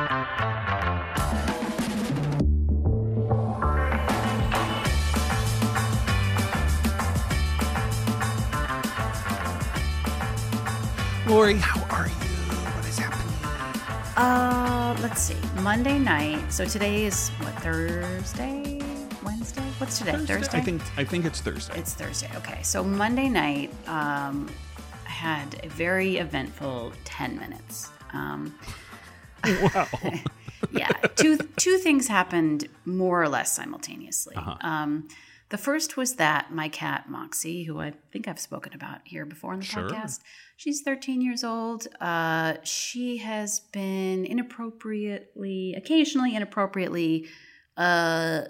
Lori, how are you? What is happening? Uh, let's see. Monday night. So today is what Thursday, Wednesday. What's today? Thursday. I think I think it's Thursday. it's Thursday. Okay. So Monday night, um, I had a very eventful ten minutes. Um, wow. yeah, two two things happened more or less simultaneously. Uh-huh. Um, the first was that my cat Moxie, who I think I've spoken about here before on the Sure. podcast, she's 13 years old. Uh, she has been inappropriately, occasionally inappropriately, uh,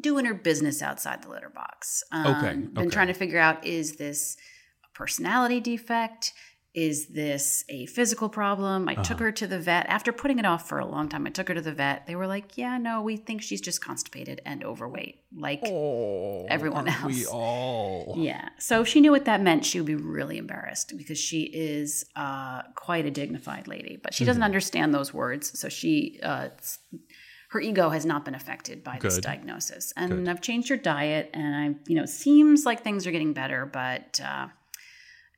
doing her business outside the litter box. Um, Okay, Been okay. trying to figure out is this a personality defect? Is this a physical problem? I Uh-huh. took her to the vet after putting it off for a long time. I took her to the vet. They were like, "Yeah, no, we think she's just constipated and overweight, like Oh, Everyone aren't We all. yeah. So if she knew what that meant, she would be really embarrassed because she is uh, quite a dignified lady, but she doesn't Mm-hmm. understand those words. So she, uh, her ego has not been affected by this diagnosis. And Good. I've changed her diet, and I, you know, seems like things are getting better. But uh,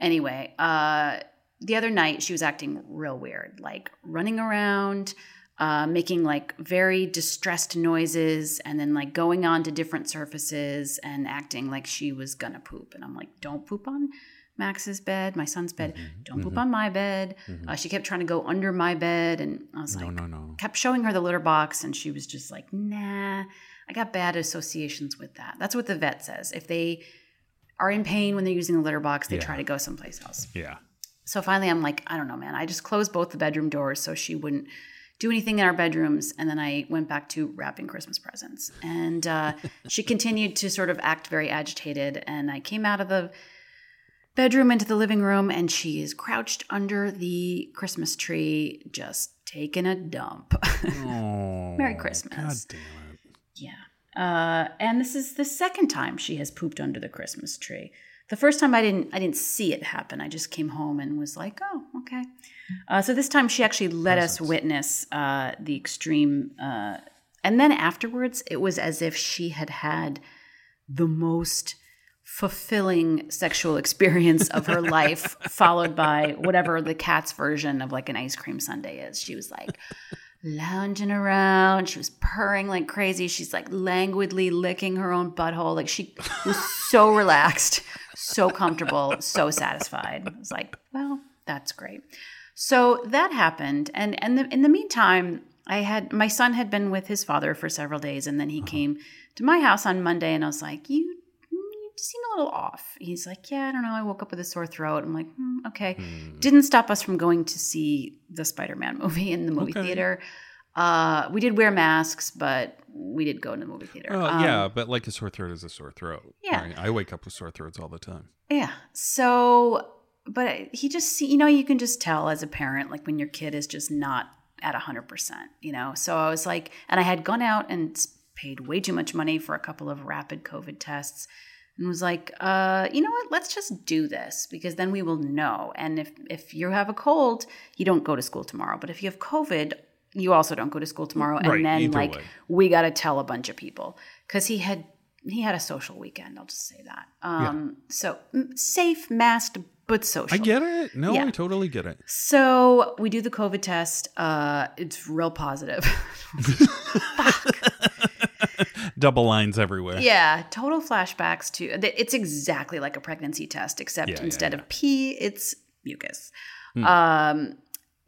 anyway, uh, the other night she was acting real weird, like running around. Uh, making like very distressed noises and then like going on to different surfaces and acting like she was gonna poop. And I'm like, don't poop on Max's bed, my son's bed. Mm-hmm. Don't poop on my bed. Uh, she kept trying to go under my bed. And I was No, like, no, no. No. Kept showing her the litter box and she was just like, nah, I got bad associations with that. That's what the vet says. If they are in pain when they're using the litter box, they Yeah. try to go someplace else. Yeah. So finally, I'm like, I don't know, man. I just closed both the bedroom doors so she wouldn't do anything in our bedrooms. And then I went back to wrapping Christmas presents. And uh, she continued to sort of act very agitated. And I came out of the bedroom into the living room, and she is crouched under the Christmas tree, just taking a dump. Oh, Merry Christmas. God damn it. Yeah. Uh, and this is the second time she has pooped under the Christmas tree. The first time I didn't I didn't see it happen. I just came home and was like, oh, okay. Uh, so this time she actually let us witness uh, the extreme. Uh, and then afterwards, it was as if she had had the most fulfilling sexual experience of her life, followed by whatever the cat's version of like an ice cream sundae is. She was like lounging around. She was purring like crazy. She's like languidly licking her own butthole. Like she was so relaxed, so comfortable, so satisfied. I was like, well, that's great. So that happened, and and the, in the meantime, I had my son had been with his father for several days, and then he uh-huh. came to my house on Monday, and I was like, you. You seem a little off. He's like, Yeah, I don't know. I woke up with a sore throat. I'm like, hmm, Okay. Didn't stop us from going to see the Spider Man movie in the movie Okay. theater. Uh, we did wear masks, but we did go to the movie theater. Oh, Um, yeah, but like a sore throat is a sore throat. Yeah. Right? I wake up with sore throats all the time. Yeah. So, but he just, you know, you can just tell as a parent, like when your kid is just not at 100%, you know? So I was like, and I had gone out and paid way too much money for a couple of rapid COVID tests and was like, uh, you know what? Let's just do this because then we will know. And if, if you have a cold, you don't go to school tomorrow. But if you have COVID, you also don't go to school tomorrow. Right, And then, like, way. we got to tell a bunch of people because he had he had a social weekend. I'll just say that. Um, So mm, safe, masked, but social. I get it. No, Yeah. I totally get it. So we do the COVID test. Uh, it's real positive. Double lines everywhere. yeah, total flashbacks to. It's exactly like a pregnancy test, except Yeah, yeah, instead yeah. of pee, it's mucus. Hmm. Um,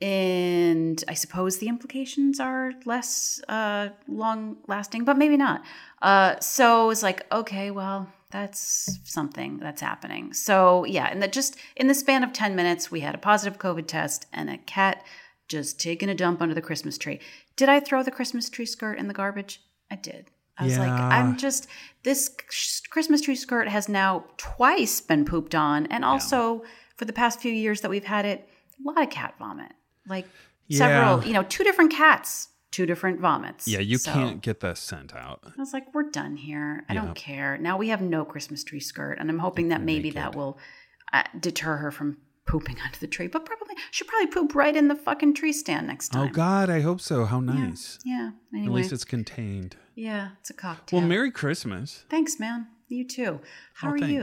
and I suppose the implications are less uh, long lasting, but maybe not. Uh, so it's like, okay, well, that's something that's happening. So yeah, and that just in the span of 10 minutes, we had a positive COVID test and a cat just taking a dump under the Christmas tree. Did I throw the Christmas tree skirt in the garbage? I did. I was like, I'm just, this Christmas tree skirt has now twice been pooped on. And also, for the past few years that we've had it, a lot of cat vomit. Like several, you know, two different cats, two different vomits. Yeah, you So- can't get the scent out. I was like, we're done here. I Yeah. don't care. Now we have no Christmas tree skirt, and I'm hoping that maybe that will uh, deter her from pooping under the tree, but probably should probably poop right in the fucking tree stand next time. Oh. God, I hope so. How nice. Yeah. At Anyway. least it's contained. yeah, it's a cocktail. Well, Merry Christmas. Thanks, man. You too. How Oh, are you?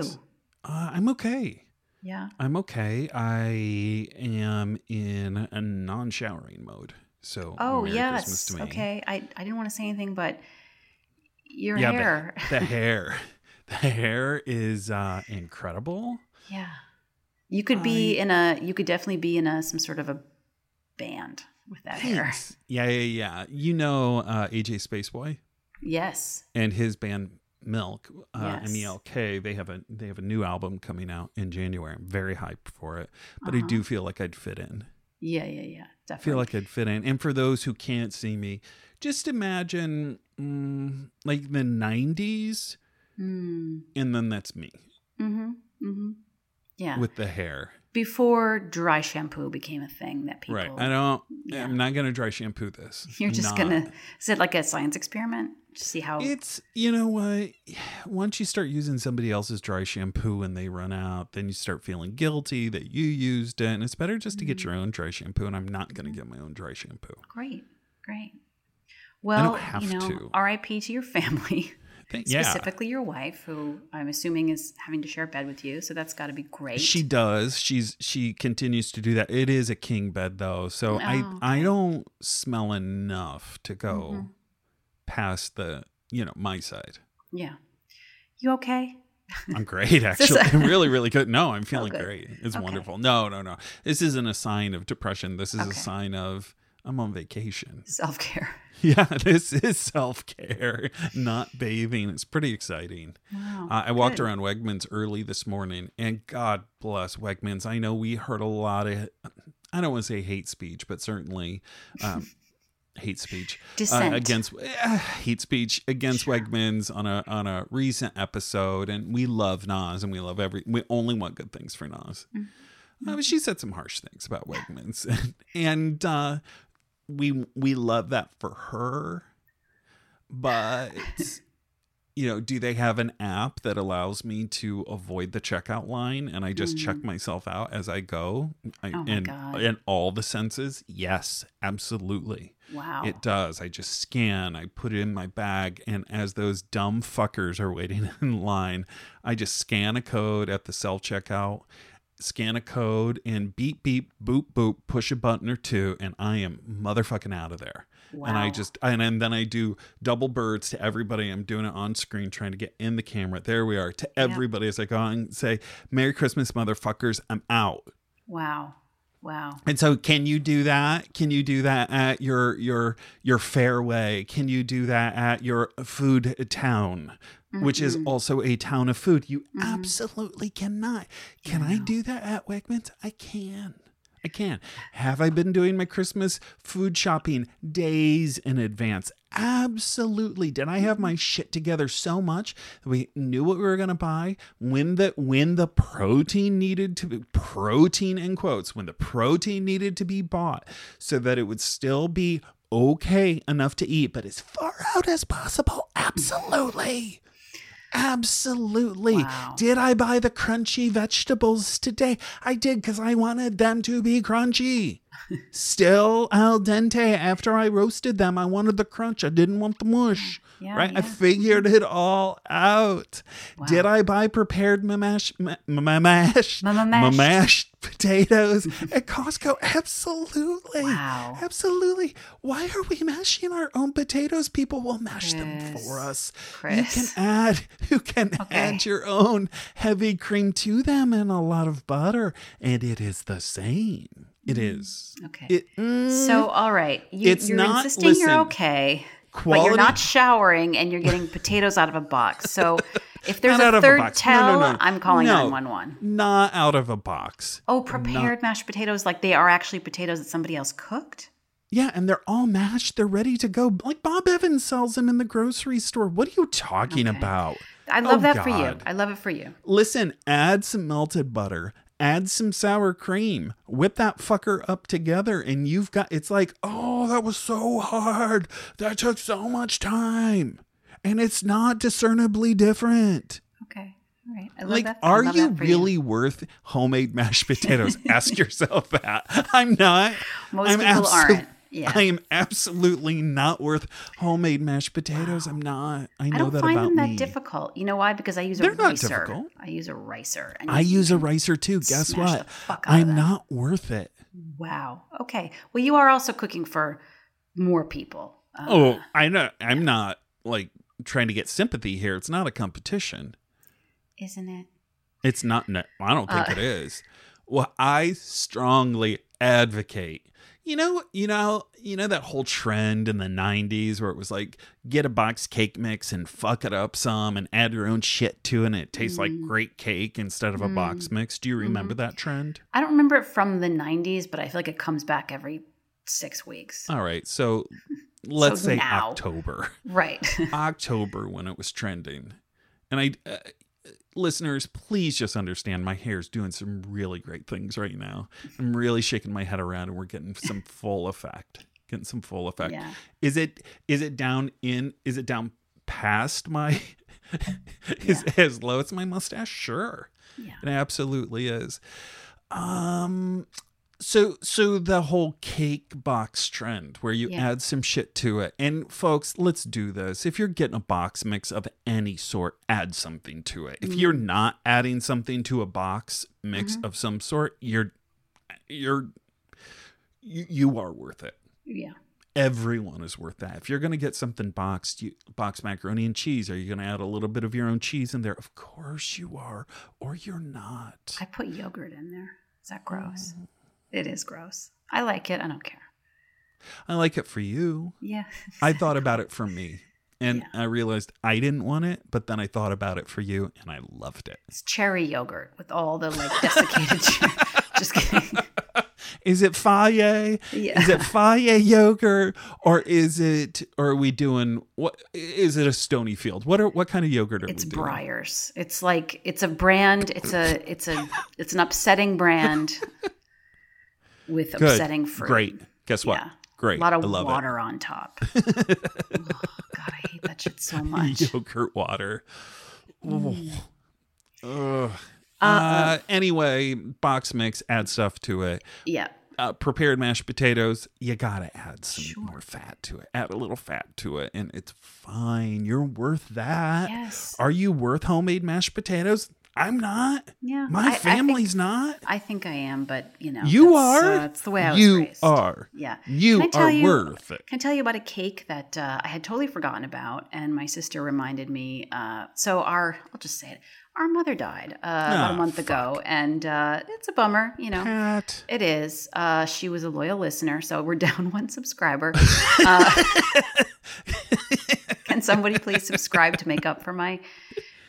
Uh, I'm okay. Yeah. I'm okay. I am in a non-showering mode. So Oh Merry yes. Christmas to me. Okay. I, I didn't want to say anything, but your Yeah, hair. the hair. The hair is uh, incredible. yeah. You could be in a. You could definitely be in a some sort of a band with that hair. Yeah, yeah, yeah. You know uh, AJ Spaceboy Yes. and his band Milk, uh, Yes. M E L K. They have a they have a new album coming out in January. I'm very hyped for it, but I Uh-huh. do feel like I'd fit in. Yeah. Yeah. Yeah. I Definitely. feel like I'd fit in. And for those who can't see me, just imagine mm, like the 90s, Mm. and then that's me Mm-hmm. Mm-hmm. Yeah. with the hair. Before dry shampoo became a thing that people. right. I don't. yeah. I'm not gonna dry shampoo this. You're just Not. gonna. Is it like a science experiment? To see how. It's you know what. Once you start using somebody else's dry shampoo and they run out, then you start feeling guilty that you used it, and it's better just to get mm-hmm. your own dry shampoo. And I'm not gonna get my own dry shampoo. Great, great. Well, you know, to. R.I.P. to your family, Thank, yeah, specifically your wife, who I'm assuming is having to share a bed with you. So that's got to be great. She does. She's she continues to do that. It is a king bed though, so I Oh, I okay. don't smell enough to go Mhm. past the you know my side. yeah. You okay? I'm great actually. I'm really really good. No, I'm feeling good. great. It's Okay. wonderful. No, no, no. This isn't a sign of depression. This is a sign of I'm on vacation. Self care. Yeah, this is self care, not bathing. It's pretty exciting. Wow. Uh, I walked good. around Wegmans early this morning, and God bless Wegmans. I know we heard a lot of, I don't want to say hate speech, but certainly um, hate speech uh, against uh, hate speech against Sure. Wegmans on a on a recent episode, and we love Nas, and we love every. We only want good things for Nas. Mm-hmm. Uh, but she said some harsh things about Wegmans, and uh, we we love that for her, but you know, do they have an app that allows me to avoid the checkout line and I just check myself out as I go? I, Mm. Oh my God. in all the senses? Yes, absolutely. wow. It does. I just scan, I put it in my bag, and as those dumb fuckers are waiting in line, I just scan a code at the self checkout, scan a code, and beep, beep, boop, boop, push a button or two, and I am motherfucking out of there. And I just, and, and then I do double birds to everybody. I'm doing it on screen, trying to get in the camera. There we are to everybody as I go and say, Merry Christmas, motherfuckers. I'm out. wow. Wow. And so can you do that? Can you do that at your your your fairway? Can you do that at your food town, which is mm-hmm. also a town of food? You mm-hmm. absolutely cannot. Can I do that at Wegmans? I can. I can. Have I been doing my Christmas food shopping days in advance? Absolutely. Did I have mm-hmm. my shit together so much that we knew what we were gonna buy when the when the protein needed to be protein in quotes when the protein needed to be bought so that it would still be okay enough to eat, but as far out as possible? Absolutely. Absolutely. Wow. Did I buy the crunchy vegetables today? I did because I wanted them to be crunchy. Still al dente after I roasted them. I wanted the crunch. I didn't want the mush. Yeah, right? I figured it all out. Did I buy prepared mamash, ma- ma- mashed, Ma- mashed. mashed potatoes at Costco? Absolutely. Wow. Absolutely. Why are we mashing our own potatoes? People will mash them for us. Chris. You can add you can Okay. add your own heavy cream to them and a lot of butter, and it is the same. It is. Okay. It, mm, so, all right. You, It's you're not- insisting listen, you're okay, but you're not showering and you're getting potatoes out of a box. So, if there's Not a of a third box. No, tell, no, no. I'm calling No. 911. not out of a box. Oh, prepared mashed potatoes like they are actually potatoes that somebody else cooked? Yeah, and they're all mashed. They're ready to go. Like Bob Evans sells them in the grocery store. What are you talking Okay. about? I love Oh, that for you. I love it for you. Listen, add some melted butter, add some sour cream, whip that fucker up together, and you've got it's like, oh, that was so hard. That took so much time. And it's not discernibly different. Okay. All right. I love Like, that. Are you really worth homemade mashed potatoes? Ask yourself that. I'm not. Most I'm people aren't. Yeah. I am absolutely not worth homemade mashed potatoes. I'm not. I know I don't find them that difficult. You know why? Because I use a They're not ricer. difficult. I use a ricer. I use a ricer too. Guess what? the fuck out I'm not worth it. Wow. Okay. Well, you are also cooking for more people. Uh, Oh, I know. I'm not like trying to get sympathy here. It's not a competition. isn't it? It's not. No, I don't think Uh, it is. Well, I strongly advocate. You know, you know, you know that whole trend in the '90s where it was like get a box cake mix and fuck it up some and add your own shit to it, and it tastes like Mm. great cake instead of a box mix. Do you remember that trend? I don't remember it from the '90s, but I feel like it comes back every six weeks. All right, so let's say now. October. Right. October when it was trending. And I, uh, listeners, please just understand my hair's doing some really great things right now. I'm really shaking my head around and we're getting some full effect. Getting some full effect. yeah. Is it is it down in is it down past my is as low as my mustache? Sure. Yeah. It absolutely is. Um so so the whole cake box trend where you Yeah. add some shit to it. And folks, let's do this. If you're getting a box mix of any sort, add something to it. If you're not adding something to a box mix of some sort, you're you're you, you are worth it Yeah. everyone is worth that. If you're going to get something boxed, you, boxed macaroni and cheese, are you going to add a little bit of your own cheese in there? Of course you are, or you're not. I put yogurt in there. Is that gross? Mm. It is gross. I like it. I don't care. I like it for you. Yeah. I thought about it for me. And Yeah. I realized I didn't want it, but then I thought about it for you and I loved it. It's cherry yogurt with all the like desiccated. cherry. Just kidding. Is it Fage? Yeah. Is it Fage yogurt or is it or are we doing what is it a Stonyfield? What are what kind of yogurt are It's we doing? Breyers. It's like it's a brand. It's a it's a it's an upsetting brand with Good. upsetting fruit. Great. Guess what? Yeah. Great. A lot of water on top. oh, God, I hate that shit so much. Yogurt water. Mm. Ugh. Uh, anyway, box mix, add stuff to it. Yeah. Uh, prepared mashed potatoes, you gotta add some more fat to it. Add a little fat to it, and it's fine. You're worth that. Yes. Are you worth homemade mashed potatoes? I'm not. Yeah. My I- I think- family's not. I think I am, but you know, You that's, are. Uh, that's the way I was you raised. are. Yeah. You Can I tell are you- worth it. Can I tell you about a cake that uh, I had totally forgotten about, and my sister reminded me. Uh, so our, I'll just say it. Our mother died uh, about Ah, a month ago, and uh, it's a bummer. You know, Pat. it is. Uh, she was a loyal listener, so we're down one subscriber. Uh, can somebody please subscribe to make up for my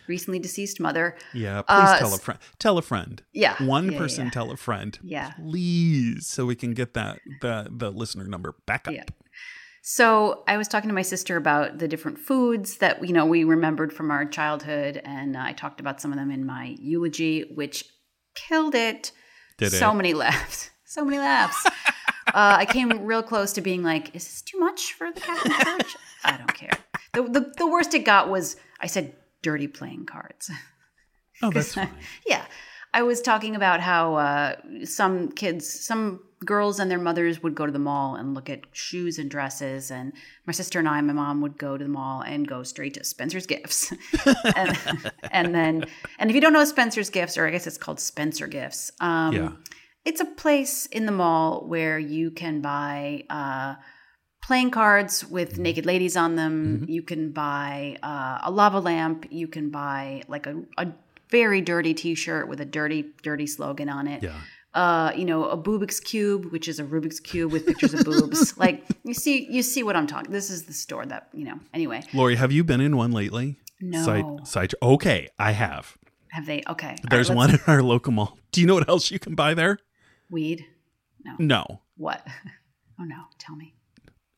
recently deceased mother? Yeah, please Uh, tell a friend. Tell a friend. Yeah, One yeah, person yeah. tell a friend. Yeah. Please, so we can get that the the listener number back up. Yeah. So I was talking to my sister about the different foods that you know we remembered from our childhood, and I talked about some of them in my eulogy, which killed it. Did so it? many laughs, so many laughs. uh, I came real close to being like, "Is this too much for the Catholic Church?" I don't care. The, the the worst it got was I said dirty playing cards. Oh, that's fine. yeah. I was talking about how uh, some kids, some girls and their mothers would go to the mall and look at shoes and dresses. And my sister and I, my mom, would go to the mall and go straight to Spencer's Gifts. and, and then, and if you don't know Spencer's Gifts, or I guess it's called Spencer Gifts, um, Yeah. it's a place in the mall where you can buy uh, playing cards with naked ladies on them. You can buy uh, a lava lamp. You can buy like a, a very dirty T-shirt with a dirty, dirty slogan on it. Yeah. Uh, you know, a Bubik's cube, which is a Rubik's cube with pictures of boobs. like you see, you see what I'm talking. This is the store that you know. Anyway, Lori, have you been in one lately? No. Side, side, okay, I have. have they? Okay, There's let's- one in our local mall. Do you know what else you can buy there? weed. No. No. What? Oh no, tell me.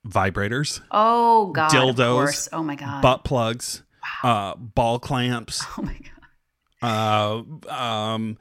Vibrators, Oh God, Dildos. Oh my God. butt plugs, uh, ball clamps, oh my God. uh, um,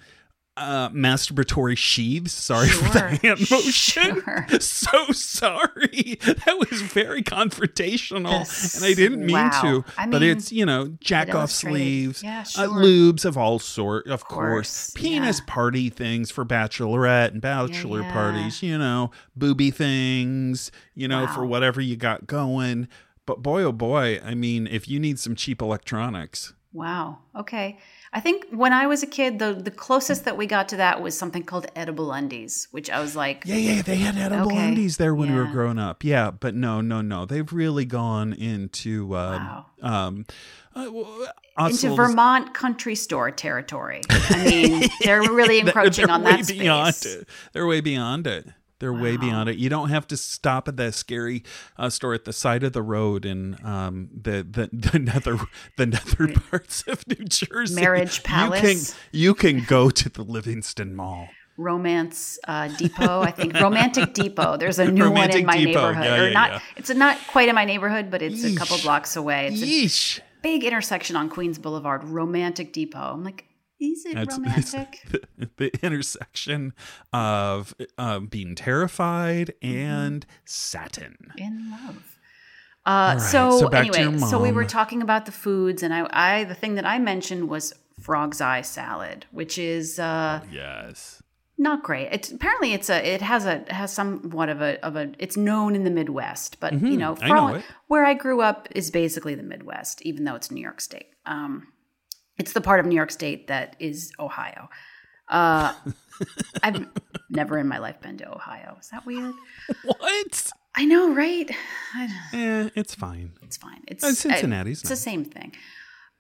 uh, masturbatory sheaths. Sorry for the hand motion. sure. So sorry. That was very confrontational, This- and I didn't mean wow. to. I but it's you know jack off sleeves, Yeah, uh, lubes of all sort, of, course, course, penis yeah. party things for bachelorette and bachelor yeah. parties. You know, booby things. You know, for whatever you got going. But boy, oh boy, I mean, if you need some cheap electronics. Wow. Okay. I think when I was a kid, the the closest that we got to that was something called edible undies, which I was like, Yeah, yeah, they had edible Okay, undies there when we were growing up. Yeah, but no, no, no. They've really gone into um, Wow. um uh, w- into Vermont country store territory. I mean, they're really encroaching they're on way that beyond space. it. They're way beyond it. They're way beyond it. You don't have to stop at that scary uh, store at the side of the road in um, the the the nether the nether parts of New Jersey. Marriage Palace. You can you can go to the Livingston Mall. Romance uh, Depot, I think Romantic Depot. There's a new one in my Depot. neighborhood, Yeah, or yeah, not. yeah. It's not quite in my neighborhood, but it's a couple blocks away. It's a Yeesh. big intersection on Queens Boulevard. Romantic Depot. I'm like, is it That's- romantic? the, the intersection of um, being terrified Mm-hmm. and satin. in love. Uh, right, so, so anyway, so we were talking about the foods, and I, I the thing that I mentioned was frog's eye salad, which is uh, Yes. not great. It's apparently it's a it has a has somewhat of a of a it's known in the Midwest, but you know, Mm-hmm. I know where I grew up is basically the Midwest, even though it's New York State. Um, it's the part of New York State that is Ohio. Uh, I've never in my life been to Ohio. Is that weird? What? I know, right? I, Eh, it's fine. it's fine. It's Uh, Cincinnati's It's the same thing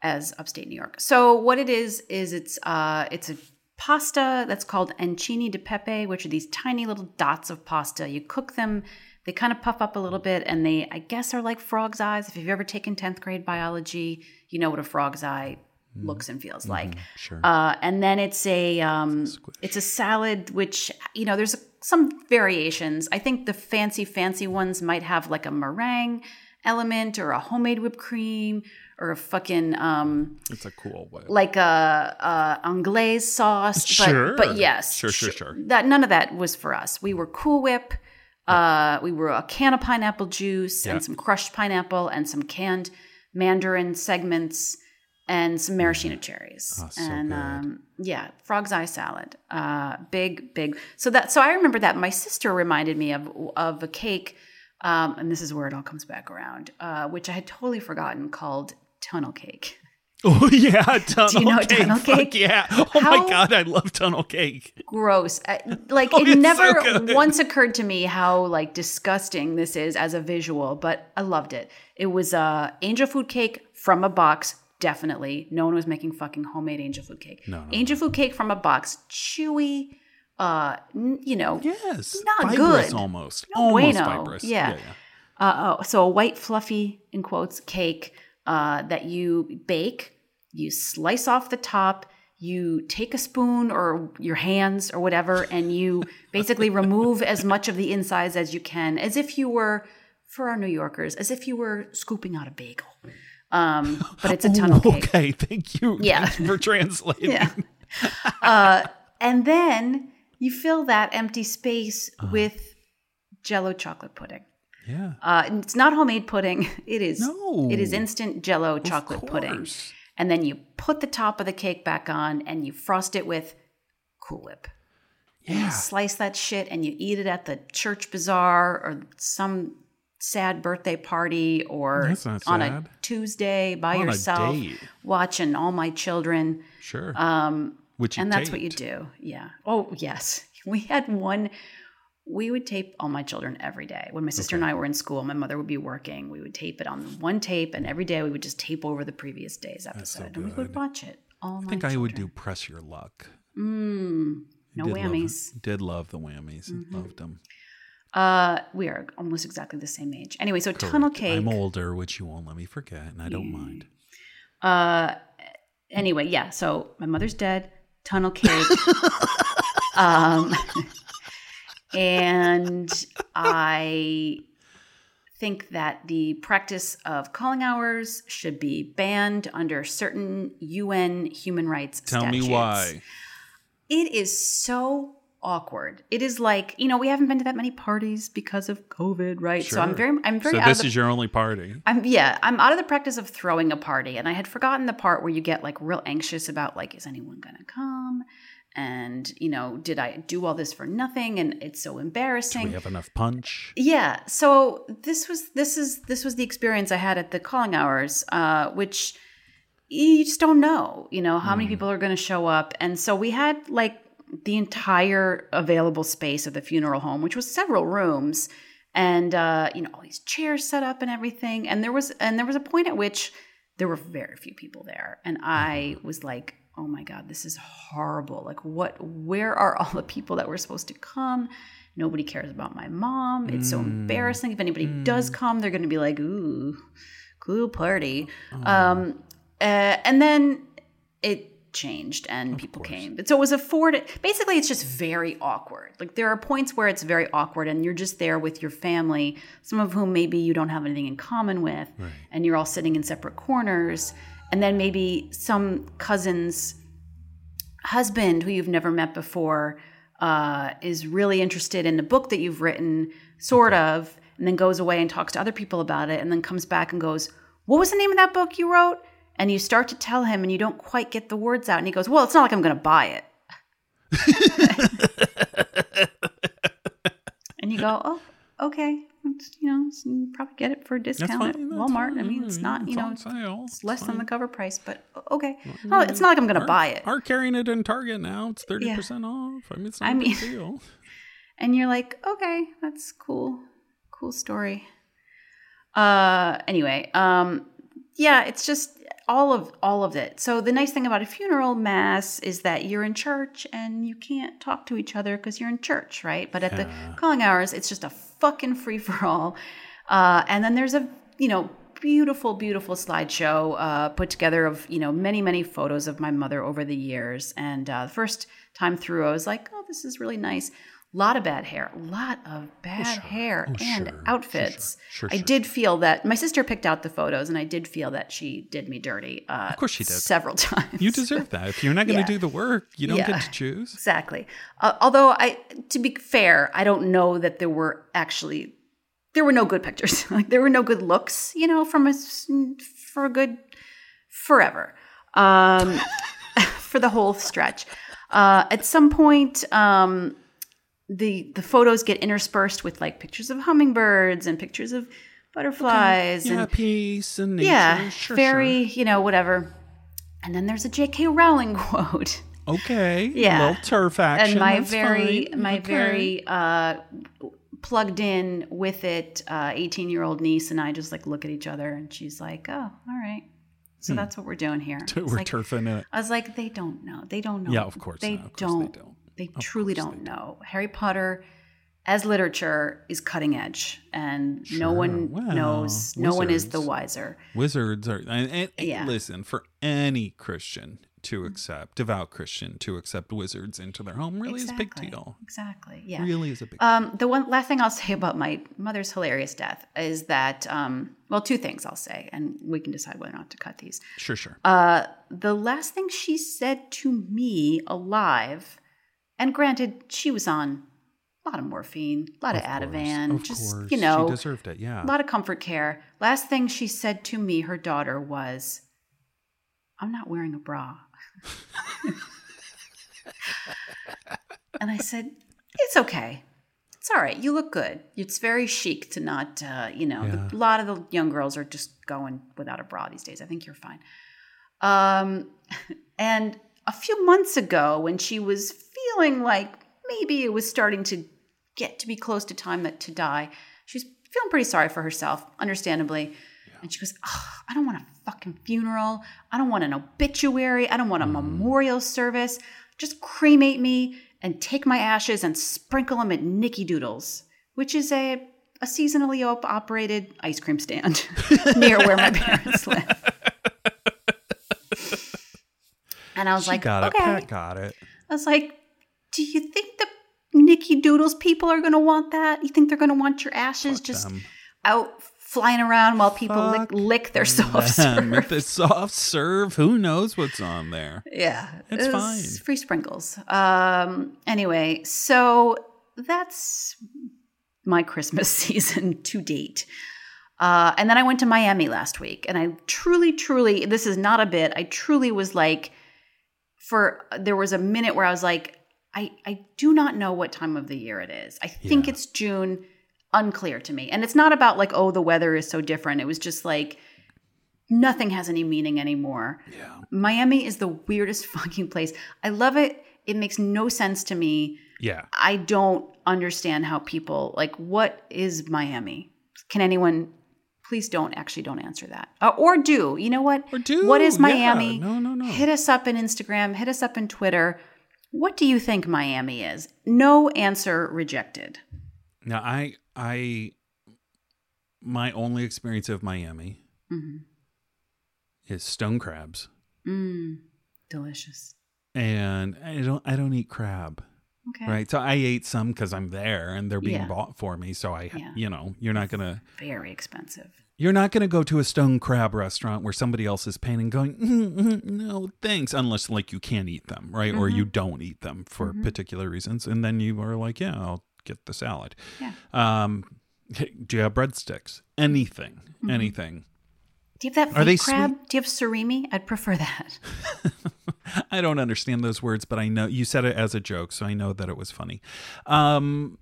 as upstate New York. So what it is is it's uh it's a pasta that's called ancini di pepe, which are these tiny little dots of pasta. You cook them. They kind of puff up a little bit, and they, I guess, are like frog's eyes. If you've ever taken tenth grade biology, you know what a frog's eye looks and feels like. Sure. Uh, and then it's a um, it's a salad which you know there's some variations. I think the fancy fancy ones might have like a meringue element or a homemade whipped cream or a fucking um, it's a cool way. like a, a anglaise sauce. But, Sure. but yes, Sure, sure, sure. That none of that was for us. We were Cool Whip. Uh, we were a can of pineapple juice Yeah. and some crushed pineapple and some canned mandarin segments and some maraschino cherries. Oh, so and um, yeah, frog's eye salad. Uh, big, big. So that so I remember that my sister reminded me of of a cake, um, and this is where it all comes back around, uh, which I had totally forgotten called tunnel cake. Oh yeah, tunnel Do you know cake. tunnel Fuck cake? yeah. Oh my god, I love tunnel cake. gross. Uh, Like Oh, it it's so never once occurred to me how like disgusting this is as a visual, but I loved it. It was uh, angel food cake from a box. Definitely, no one was making fucking homemade angel food cake. No, no, angel food cake from a box, chewy. Uh, n- you know, Yes. Not fibrous good. almost. No almost bueno. fibrous. Yeah. Uh, oh, so a white fluffy in quotes cake uh, that you bake. You slice off the top. You take a spoon or your hands or whatever, and you basically remove as much of the insides as you can, as if you were, for our New Yorkers, as if you were scooping out a bagel. Um, but it's a tunnel Oh, cake. okay, thank you. Yeah. Thank you for translating. Yeah. Uh, and then you fill that empty space Uh-huh. with Jello chocolate pudding. Yeah. Uh, and it's not homemade pudding. It is. No. It is instant Jello chocolate pudding. And then you put the top of the cake back on, and you frost it with Cool Whip. And Yeah. you slice that shit, and you eat it at the church bazaar or some sad birthday party, or on a. Tuesday by On yourself, watching all my children. Sure. Um, Which you and that's what you do. Yeah. Oh, yes. We had one. We would tape all my children every day. When my sister and I were in school, my mother would be working. We would tape it on one tape, and every day we would just tape over the previous day's episode, and we would watch it. All I think I would do press your luck. Mm, no Did love- whammies. did love the whammies. Mm-hmm. Loved them. Uh, we are almost exactly the same age. Anyway, so tunnel cake. I'm older, which you won't let me forget, and I don't mind. Uh, anyway, yeah. So my mother's dead. Tunnel cake. um, and I think that the practice of calling hours should be banned under certain UN human rights Tell statutes. me why. It is so awkward. It is like, you know, we haven't been to that many parties because of COVID, right? So I'm very I'm very So this the is your only party. I'm yeah, I'm out of the practice of throwing a party, and I had forgotten the part where you get like real anxious about like, is anyone gonna come? And you know, did I do all this for nothing? And it's so embarrassing. Do we have enough punch? yeah. So this was this is this was the experience I had at the calling hours, uh, which you just don't know, you know, how many people are going to show up, and so we had like the entire available space of the funeral home, which was several rooms, and uh, you know all these chairs set up and everything, and there was and there was a point at which there were very few people there, and I was like, oh my god, this is horrible. Like, what? Where are all the people that were supposed to come? Nobody cares about my mom. It's so embarrassing. If anybody does come, they're going to be like, ooh, cool party. Um, uh, and then it changed and people came. So it was afforded. Basically, it's just very awkward. Like there are points where it's very awkward and you're just there with your family, some of whom maybe you don't have anything in common with, and you're all sitting in separate corners. And then maybe some cousin's husband who you've never met before uh, is really interested in the book that you've written, sort of, and then goes away and talks to other people about it, and then comes back and goes, What was the name of that book you wrote? And you start to tell him, and you don't quite get the words out. And he goes, Well, it's not like I'm going to buy it. and you go, Oh, okay. You know, you probably get it for a discount fine. at Walmart. I mean, it's not, you know, it's, it's less than the cover price, but okay. No, it's not like I'm going to buy it. Are carrying it in Target now. It's 30% off. I mean, it's not I a big mean- deal. and you're like okay that's cool cool story uh anyway um yeah it's just all of all of it. So the nice thing about a funeral mass is that you're in church and you can't talk to each other because you're in church right? But at the calling hours it's just a fucking free-for-all. Uh and then there's a you know beautiful beautiful slideshow uh, put together of you know many many photos of my mother over the years. And uh, the first time through i was like oh this is really nice lot of bad hair a lot of bad hair and Oh, sure. Sure, outfits sure. Sure, i sure. did feel that my sister picked out the photos and i did feel that she did me dirty uh, of course she did. several times You deserve that. If you're not going to Yeah. do the work, you don't Yeah. get to choose. Exactly. Uh, although I, to be fair, I don't know that there were actually there were no good pictures. like there were no good looks, you know, from a for a good forever, um, for the whole stretch. Uh, at some point, um, the the photos get interspersed with like pictures of hummingbirds and pictures of butterflies Yeah, and peace and nature. yeah, sure, very you know whatever. And then there's a J.K. Rowling quote. Okay. Yeah. Little turf action. and my that's very fine. my Okay. very uh plugged in with it uh 18 year old niece and i just like look at each other and she's like oh all right so that's what we're doing here It's Hmm. We're like- turfing it. i was like they don't know they don't know Yeah, of course they, not. Of course don't, they don't. They truly don't know harry potter as literature is cutting edge and no one knows no one is the wiser Wizards are. And, and- and listen, for any Christian to accept, devout Christian to accept wizards into their home really is a big deal. exactly yeah Really is a big Um, the one last thing I'll say about my mother's hilarious death is that, um, well, two things I'll say, and we can decide whether or not to cut these. Sure, sure. Uh, the last thing she said to me alive, and granted, she was on a lot of morphine, a lot of, Ativan, of just course. you know, she deserved it. Yeah. a lot of comfort care. Last thing she said to me, her daughter, was, "I'm not wearing a bra." and I said, "It's okay. It's all right. You look good. It's very chic to not, uh, you know, Yeah. the, a lot of the young girls are just going without a bra these days. I think you're fine." Um, and a few months ago, when she was feeling like maybe it was starting to get to be close to time that to die, she was feeling pretty sorry for herself, understandably. And she goes, "Ugh, I don't want a fucking funeral. I don't want an obituary. I don't want a mm. memorial service. Just cremate me and take my ashes and sprinkle them at Nicky Doodles, which is a, a seasonally op- operated ice cream stand near where my parents live. And I was She like, got okay. it. Pat got it. I was like, do you think the Nicky Doodles people are going to want that? You think they're going to want your ashes Fuck just them. out flying around while people lick, lick their soft And serve. the soft serve, who knows what's on there? Yeah, It's it fine. Free sprinkles. Um. Anyway, so that's my Christmas season to date. Uh, and then I went to Miami last week, and I truly, truly, this is not a bit. I truly was like, for uh, there was a minute where I was like, I, I do not know what time of the year it is. I think Yeah. it's June, unclear to me. And it's not about like, oh, the weather is so different. It was just like, nothing has any meaning anymore. Yeah. Miami is the weirdest fucking place. I love it. It makes no sense to me. Yeah. I don't understand how people like what is Miami? Can anyone please don't actually don't answer that. Uh, or do. You know what? Or do, What is yeah. Miami? No, no, no. Hit us up on Instagram, hit us up on Twitter. What do you think Miami is? No answer rejected. Now I I my only experience of Miami Mhm. is stone crabs. Mm, delicious. And I don't I don't eat crab. Okay. Right. So I ate some because I'm there and they're being Yeah. bought for me. So I Yeah. you know, you're not gonna Very expensive. You're not going to go to a stone crab restaurant where somebody else is paying and going, "Mm, mm, no, thanks, unless like you can't eat them, right? Or Mm-hmm. you don't eat them for particular reasons. And then you are like, yeah, I'll get the salad. Yeah. Um, do you have breadsticks? Anything, anything. Do you have that Are they crab? Do you have surimi? I'd prefer that. I don't understand those words, but I know you said it as a joke, so I know that it was funny. Um,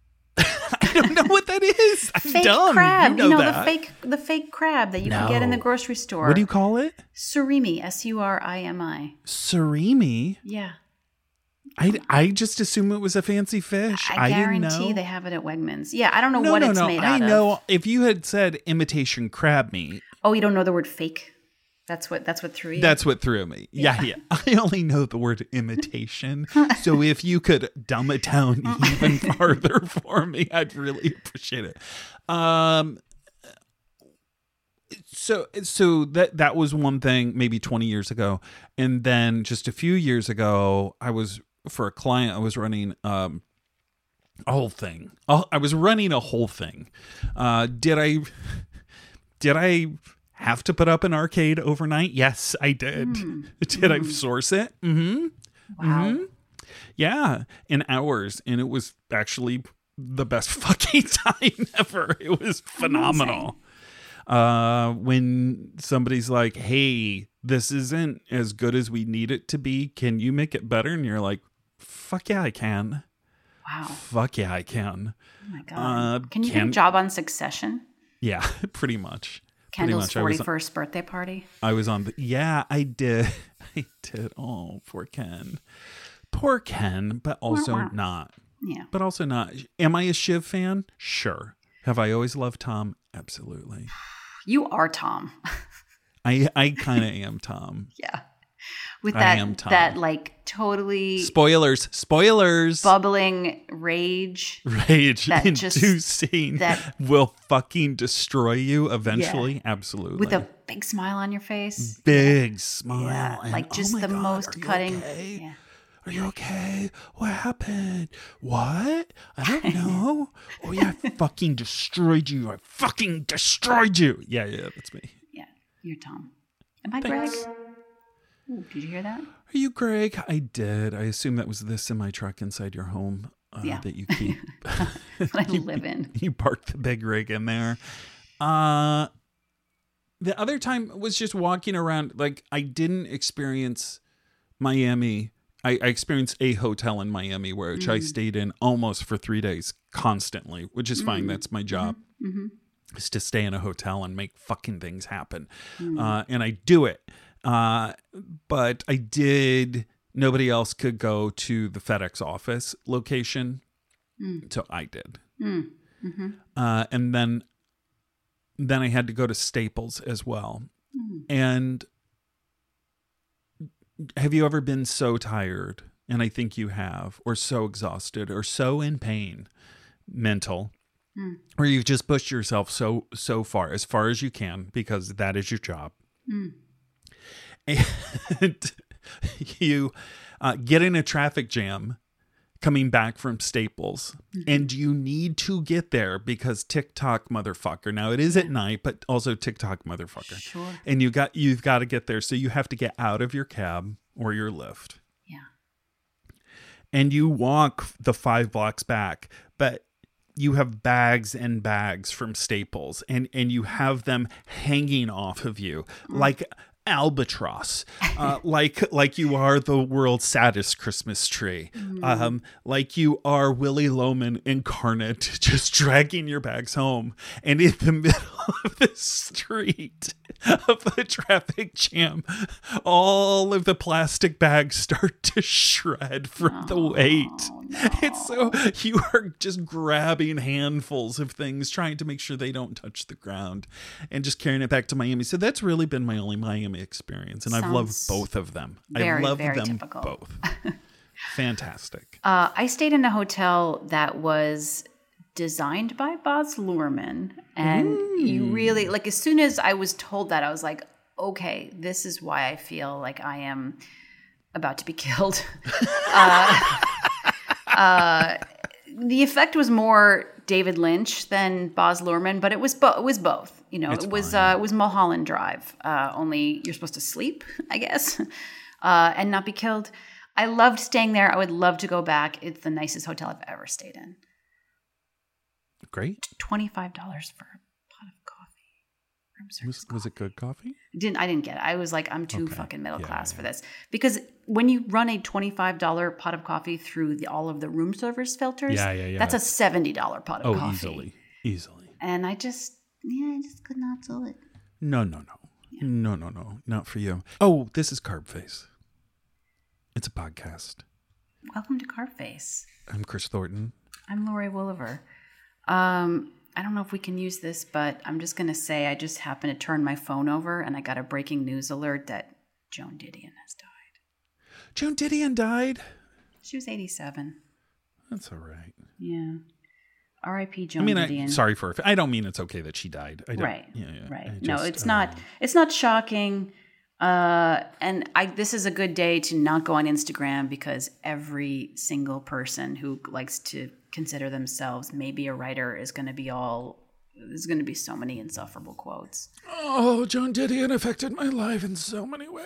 I don't know what that is. I'm Fake dumb. crab. You know, the that. fake the fake crab that you can get in the grocery store. What do you call it? surimi? S U R I M I. Surimi. Yeah. I, I just assume it was a fancy fish. I, I, guarantee know. they have it at Wegmans. Yeah, I don't know no, what no, it's no. made I out of. I know if you had said imitation crab meat, Oh, you don't know the word fake? That's what that's what threw you. that's what threw me. Yeah, yeah. I only know the word imitation. so if you could dumb it down even farther for me, I'd really appreciate it. Um so so that that was one thing maybe 20 years ago and then just a few years ago I was for a client I was running um a whole thing. I was running a whole thing. Uh, did I? Did I have to put up an arcade overnight? Yes, I did. Did I source it? Mm-hmm. wow. Yeah, in hours, and it was actually the best fucking time ever. It was phenomenal. Uh, when somebody's like, "Hey, this isn't as good as we need it to be. Can you make it better?" and you're like, "Fuck yeah, I can." Wow. Fuck yeah, I can. Oh my god. Uh, can you get a job on Succession? Yeah, pretty much. Kendall's pretty much. I forty first birthday party. I was on the. Yeah, I did. I did. Oh, poor Ken. Poor Ken, but also not. Yeah. But also not. Am I a Shiv fan? Sure. Have I always loved Tom? Absolutely. You are Tom. I I kind of am Tom. yeah. With that that like totally Spoilers. Spoilers. bubbling rage. Rage that just- inducing that- will fucking destroy you eventually. Absolutely. With a big smile on your face. big smile. Yeah. and, Like "Oh just my the God, most cutting. okay? Yeah. Are you okay? What happened? What? I don't know. oh yeah, I fucking destroyed you. I fucking destroyed you. Yeah, yeah, that's me. Yeah. You're Tom. Am I Thanks. Greg? Ooh, did you hear that? Are you Greg? I did. I assume that was the semi truck inside your home uh, Yeah. that you keep. I live in. you parked the big rig in there. Uh the other time was just walking around like I didn't experience Miami. I, I experienced a hotel in Miami which I stayed in almost for three days constantly, which is fine. That's my job. Is to stay in a hotel and make fucking things happen. Uh, and I do it. Uh, but I did nobody else could go to the FedEx office location. Hmm. So I did. Hmm. Mm-hmm. Uh, and then then I had to go to Staples as well. Hmm. And have you ever been so tired? And I think you have, or so exhausted, or so in pain, mental, or you've just pushed yourself so so far, as far as you can, because that is your job. And you uh, get in a traffic jam coming back from Staples, Mm-hmm. and you need to get there because TikTok motherfucker. Now it is at night, but also TikTok motherfucker. Sure. And you got you've got to get there, so you have to get out of your cab or your Lyft, Yeah. and you walk the five blocks back, but you have bags and bags from Staples, and and you have them hanging off of you like albatross uh, like like you are the world's saddest christmas tree. Um like you are Willy Loman incarnate just dragging your bags home. And in the middle of the street of the traffic jam all of the plastic bags start to shred from the weight it's so you are just grabbing handfuls of things trying to make sure they don't touch the ground and just carrying it back to miami so that's really been my only miami experience and i've loved both of them very, i love them typical. both fantastic Uh, I stayed in a hotel that was designed by Baz Luhrmann, and you really like. As soon as I was told that, I was like, "Okay, this is why I feel like I am about to be killed." uh, uh, the effect was more David Lynch than Baz Luhrmann, but it was bo- it was both. You know, It's it was uh, it was Mulholland Drive. Uh, only you're supposed to sleep, I guess, uh, and not be killed. I loved staying there. I would love to go back. It's the nicest hotel I've ever stayed in. great Twenty five dollars for a pot of coffee. Room service was, was it good coffee didn't I didn't get it. I was like, I'm too Okay. fucking middle Yeah, class yeah, for this because when you run a twenty five dollar pot of coffee through the, all of the room service filters, Yeah, yeah, yeah. that's a seventy dollar pot of oh coffee. easily easily And I just, yeah, I just could not do it. no no no no no no not for you oh this is carb face it's a podcast Welcome to Carb Face. i'm chris thornton I'm Lori Wolliver. Um, I don't know if we can use this, but I'm just going to say I just happened to turn my phone over and I got a breaking news alert that Joan Didion has died. joan didion died She was 87. that's all right Yeah. R.I.P. Joan I mean, Didion. I, sorry for. I don't mean it's okay that she died. I don't, right. Yeah, yeah. right. I no, just, it's not. um, It's not shocking. Uh, and I. This is a good day to not go on Instagram because every single person who likes to consider themselves maybe a writer is going to be all. There's going to be so many insufferable quotes. Oh, Joan Didion affected my life in so many ways.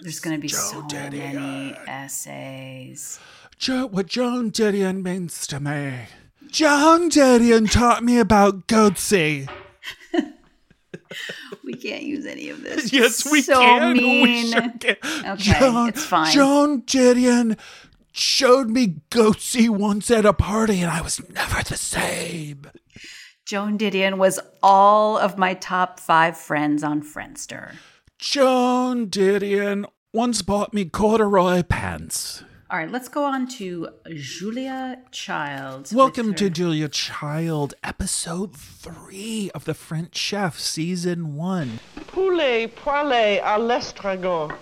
There's going to be Joan so Didion. many essays. Jo- what Joan Didion means to me. Joan Didion taught me about Goatse. We can't use any of this. Yes, we so can. We sure can. Okay, it's fine. Joan Didion showed me Goatse once at a party, and I was never the same. Joan Didion was all of my top five friends on Friendster. Joan Didion once bought me corduroy pants. All right, let's go on to Julia Child. Welcome to Julia Child, episode three of The French Chef, season one. Poulet poêlé à l'estragon.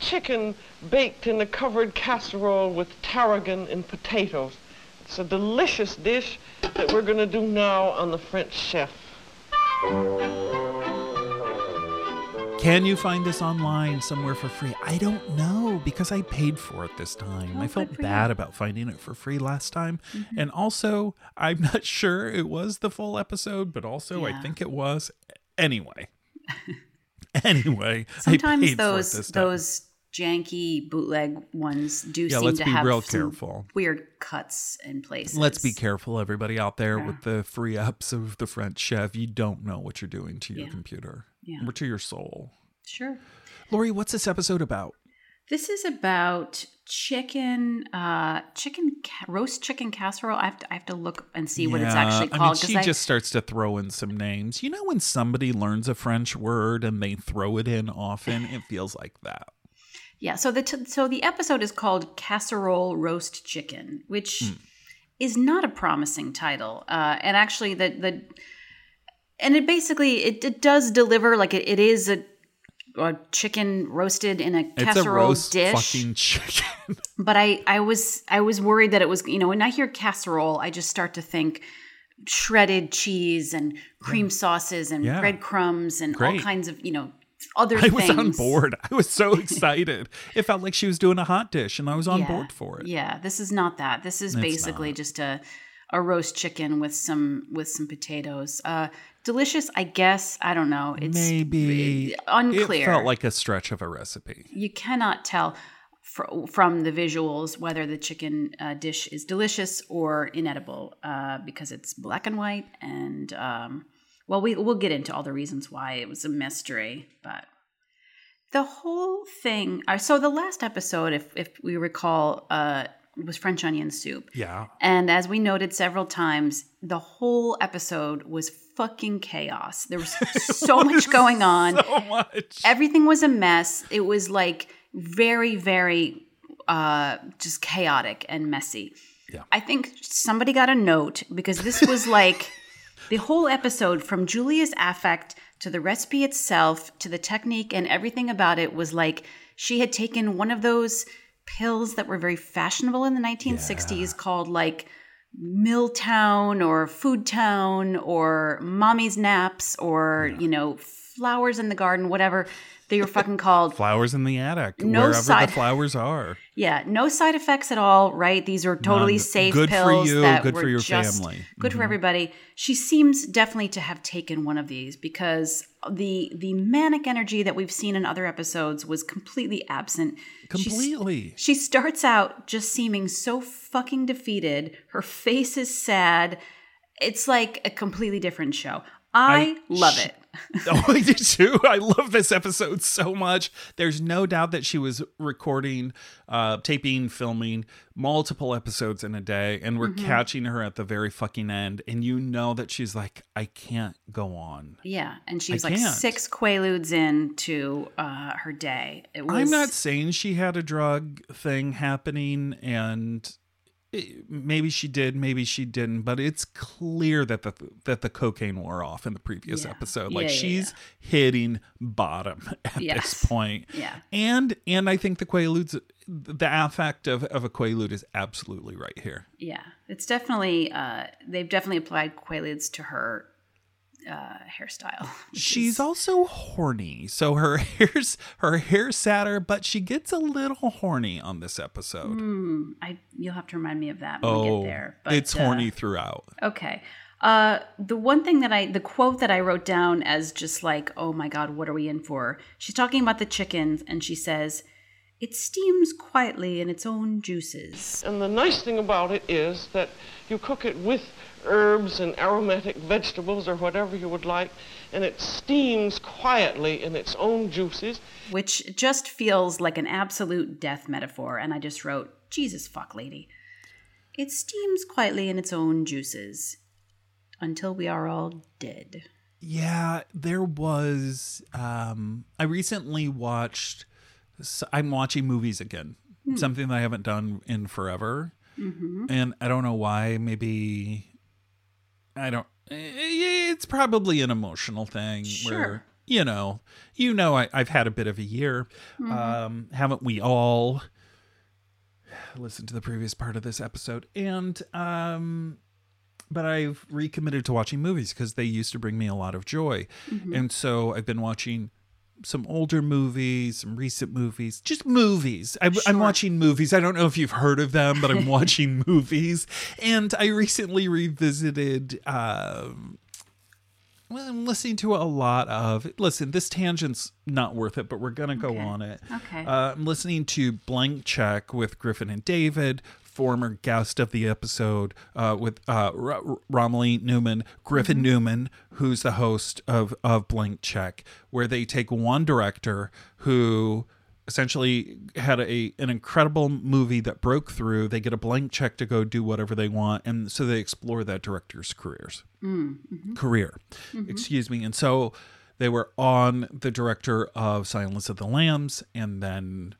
Chicken baked in a covered casserole with tarragon and potatoes. It's a delicious dish that we're going to do now on the French chef. Can you find this online somewhere for free? I don't know because I paid for it this time. Oh, I felt bad you. about finding it for free last time. Mm-hmm. And also, I'm not sure it was the full episode, but also I think it was. Anyway. anyway, I Sometimes paid for it those this time. those janky bootleg ones do Yeah, seem to have real some careful. weird cuts in places. Let's be careful, everybody out there, Yeah. with the free apps of the French Chef. You don't know what you're doing to your Yeah. computer Yeah. or to your soul. Sure. Lori, what's this episode about? This is about chicken, uh, chicken ca- roast chicken casserole. I have to, I have to look and see what it's Yeah, actually I mean, called. she just starts to throw in some names. You know, when somebody learns a French word and they throw it in often, it feels like that. Yeah, so the t- so the episode is called Casserole Roast Chicken, which Hmm. is not a promising title. Uh, and actually, the the and it basically it, it does deliver like it, it is a, a chicken roasted in a It's a casserole roast dish. fucking chicken. But I I was I was worried that it was you know when I hear casserole, I just start to think shredded cheese and cream sauces and Yeah. breadcrumbs and all kinds of you know other I things. was on board. I was so excited. it felt like she was doing a hot dish, and I was on Yeah. board for it. Yeah, this is not that. This is It's basically not. just a a roast chicken with some with some potatoes. Uh delicious, I guess. I don't know. It's Maybe unclear. It felt like a stretch of a recipe. you cannot tell fr- from the visuals whether the chicken uh, dish is delicious or inedible uh, because it's black and white and um, well we, we'll get into all the reasons why it was a mystery but the whole thing uh, so the last episode if, if we recall uh, was french onion soup Yeah. and as we noted several times, the whole episode was fucking chaos. There was so much going on. So much. Everything was a mess. It was like very, very uh, just chaotic and messy. Yeah. I think somebody got a note because this was like the whole episode from Julia's affect to the recipe itself to the technique and everything about it was like she had taken one of those pills that were very fashionable in the 1960s called like Miltown or Food Town or Mommy's Naps or, you know, Flowers in the Garden, whatever they were fucking called. Flowers in the attic, No wherever side- the flowers are. Yeah, no side effects at all, right? These are totally None. safe Good for pills you, that good were for your just family. good for mm-hmm. everybody. She seems definitely to have taken one of these because the the manic energy that we've seen in other episodes was completely absent. Completely. she starts out just seeming so fucking defeated. Her face is sad. It's like a completely different show. I, I- love sh- it. oh, I do too. I love this episode so much. There's no doubt that she was recording, uh, taping, filming multiple episodes in a day, and we're Mm-hmm. catching her at the very fucking end. And you know that she's like, I can't go on. Yeah, and she's I like can't. six quaaludes into uh, her day. It was. I'm not saying she had a drug thing happening, and maybe she did, maybe she didn't. But it's clear that the that the cocaine wore off in the previous Yeah. episode. Yeah, Like yeah, she's hitting bottom at Yes. this point. Yeah. and and I think the Quaaludes, the affect of of a Quaalude is absolutely right here. Yeah, it's definitely. Uh, they've definitely applied quaaludes to her uh, hairstyle. She's is- also horny, so her hair's her hair's sadder, but she gets a little horny on this episode. Hmm, I you'll have to remind me of that when we oh, get there. But it's uh, horny throughout. Okay. Uh, the one thing that I, the quote that I wrote down as just like, oh my God, what are we in for? She's talking about the chickens and she says, it steams quietly in its own juices. And the nice thing about it is that you cook it with herbs and aromatic vegetables or whatever you would like, and it steams quietly in its own juices. Which just feels like an absolute death metaphor. And I just wrote, Jesus fuck, lady. It steams quietly in its own juices until we are all dead. Yeah, there was. Um, I recently watched. I'm watching movies again. Something that I haven't done in forever, and I don't know why. Maybe I don't. eh, It's probably an emotional thing Sure. where you know, you know, I, I've had a bit of a year. Um, haven't we all? Listen to the previous part of this episode, and um, but I've recommitted to watching movies because they used to bring me a lot of joy. And so I've been watching some older movies, some recent movies, just movies. I, I'm Sure. watching movies. I don't know if you've heard of them, but I'm watching movies. And I recently revisited. Um, well, I'm listening to a lot of. Listen, this tangent's not worth it, but we're gonna go Okay. on it. Okay. Uh, I'm listening to Blank Check with Griffin and David, former guest of the episode uh, with uh, R- Romilly Newman, Griffin Mm-hmm. Newman, who's the host of, of Blank Check, where they take one director who essentially had a an incredible movie that broke through. They get a blank check to go do whatever they want and so they explore that director's careers. Career. Excuse me. And so they were on the director of silence of the lambs and then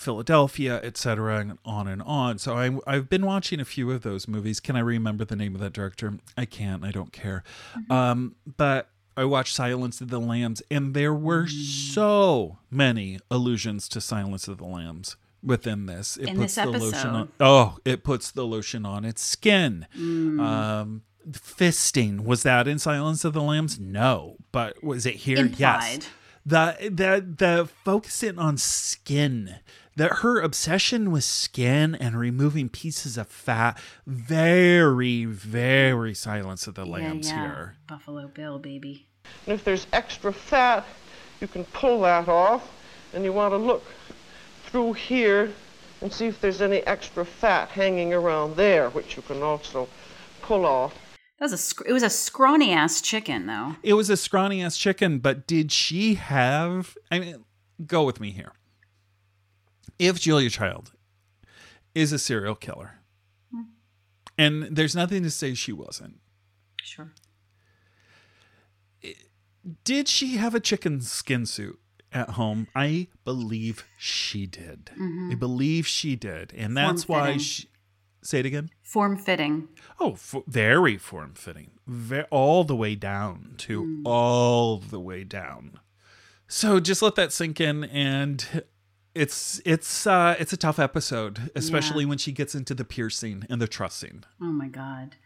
philadelphia etc and on and on. So I, i've been watching a few of those movies. Can i remember the name of that director? I can't. I don't care. Um, but i watched silence of the lambs and there were so many allusions to silence of the lambs within this. It In puts this the lotion on episode. oh it puts the lotion on its skin. Um fisting. Was that in silence of the lambs? No. But was it here? Yes. Implied. The the the focusing on skin that her obsession with skin and removing pieces of fat very very silence of the lambs here Buffalo Bill, baby. And if there's extra fat, you can pull that off. And you want to look through here and see if there's any extra fat hanging around there, which you can also pull off. That was a sc- it was a scrawny ass chicken though. it was a scrawny ass chicken but did she have i mean go with me here. If julia child is a serial killer hmm. and there's nothing to say she wasn't. Sure. did she have a chicken skin suit at home? I believe she did. Mm-hmm. I believe she did and that's why she say it again Form fitting. Oh, f- very form fitting, Ve- all the way down to all the way down. So just let that sink in, and it's it's uh, it's a tough episode, especially when she gets into the piercing and the trussing Oh my god.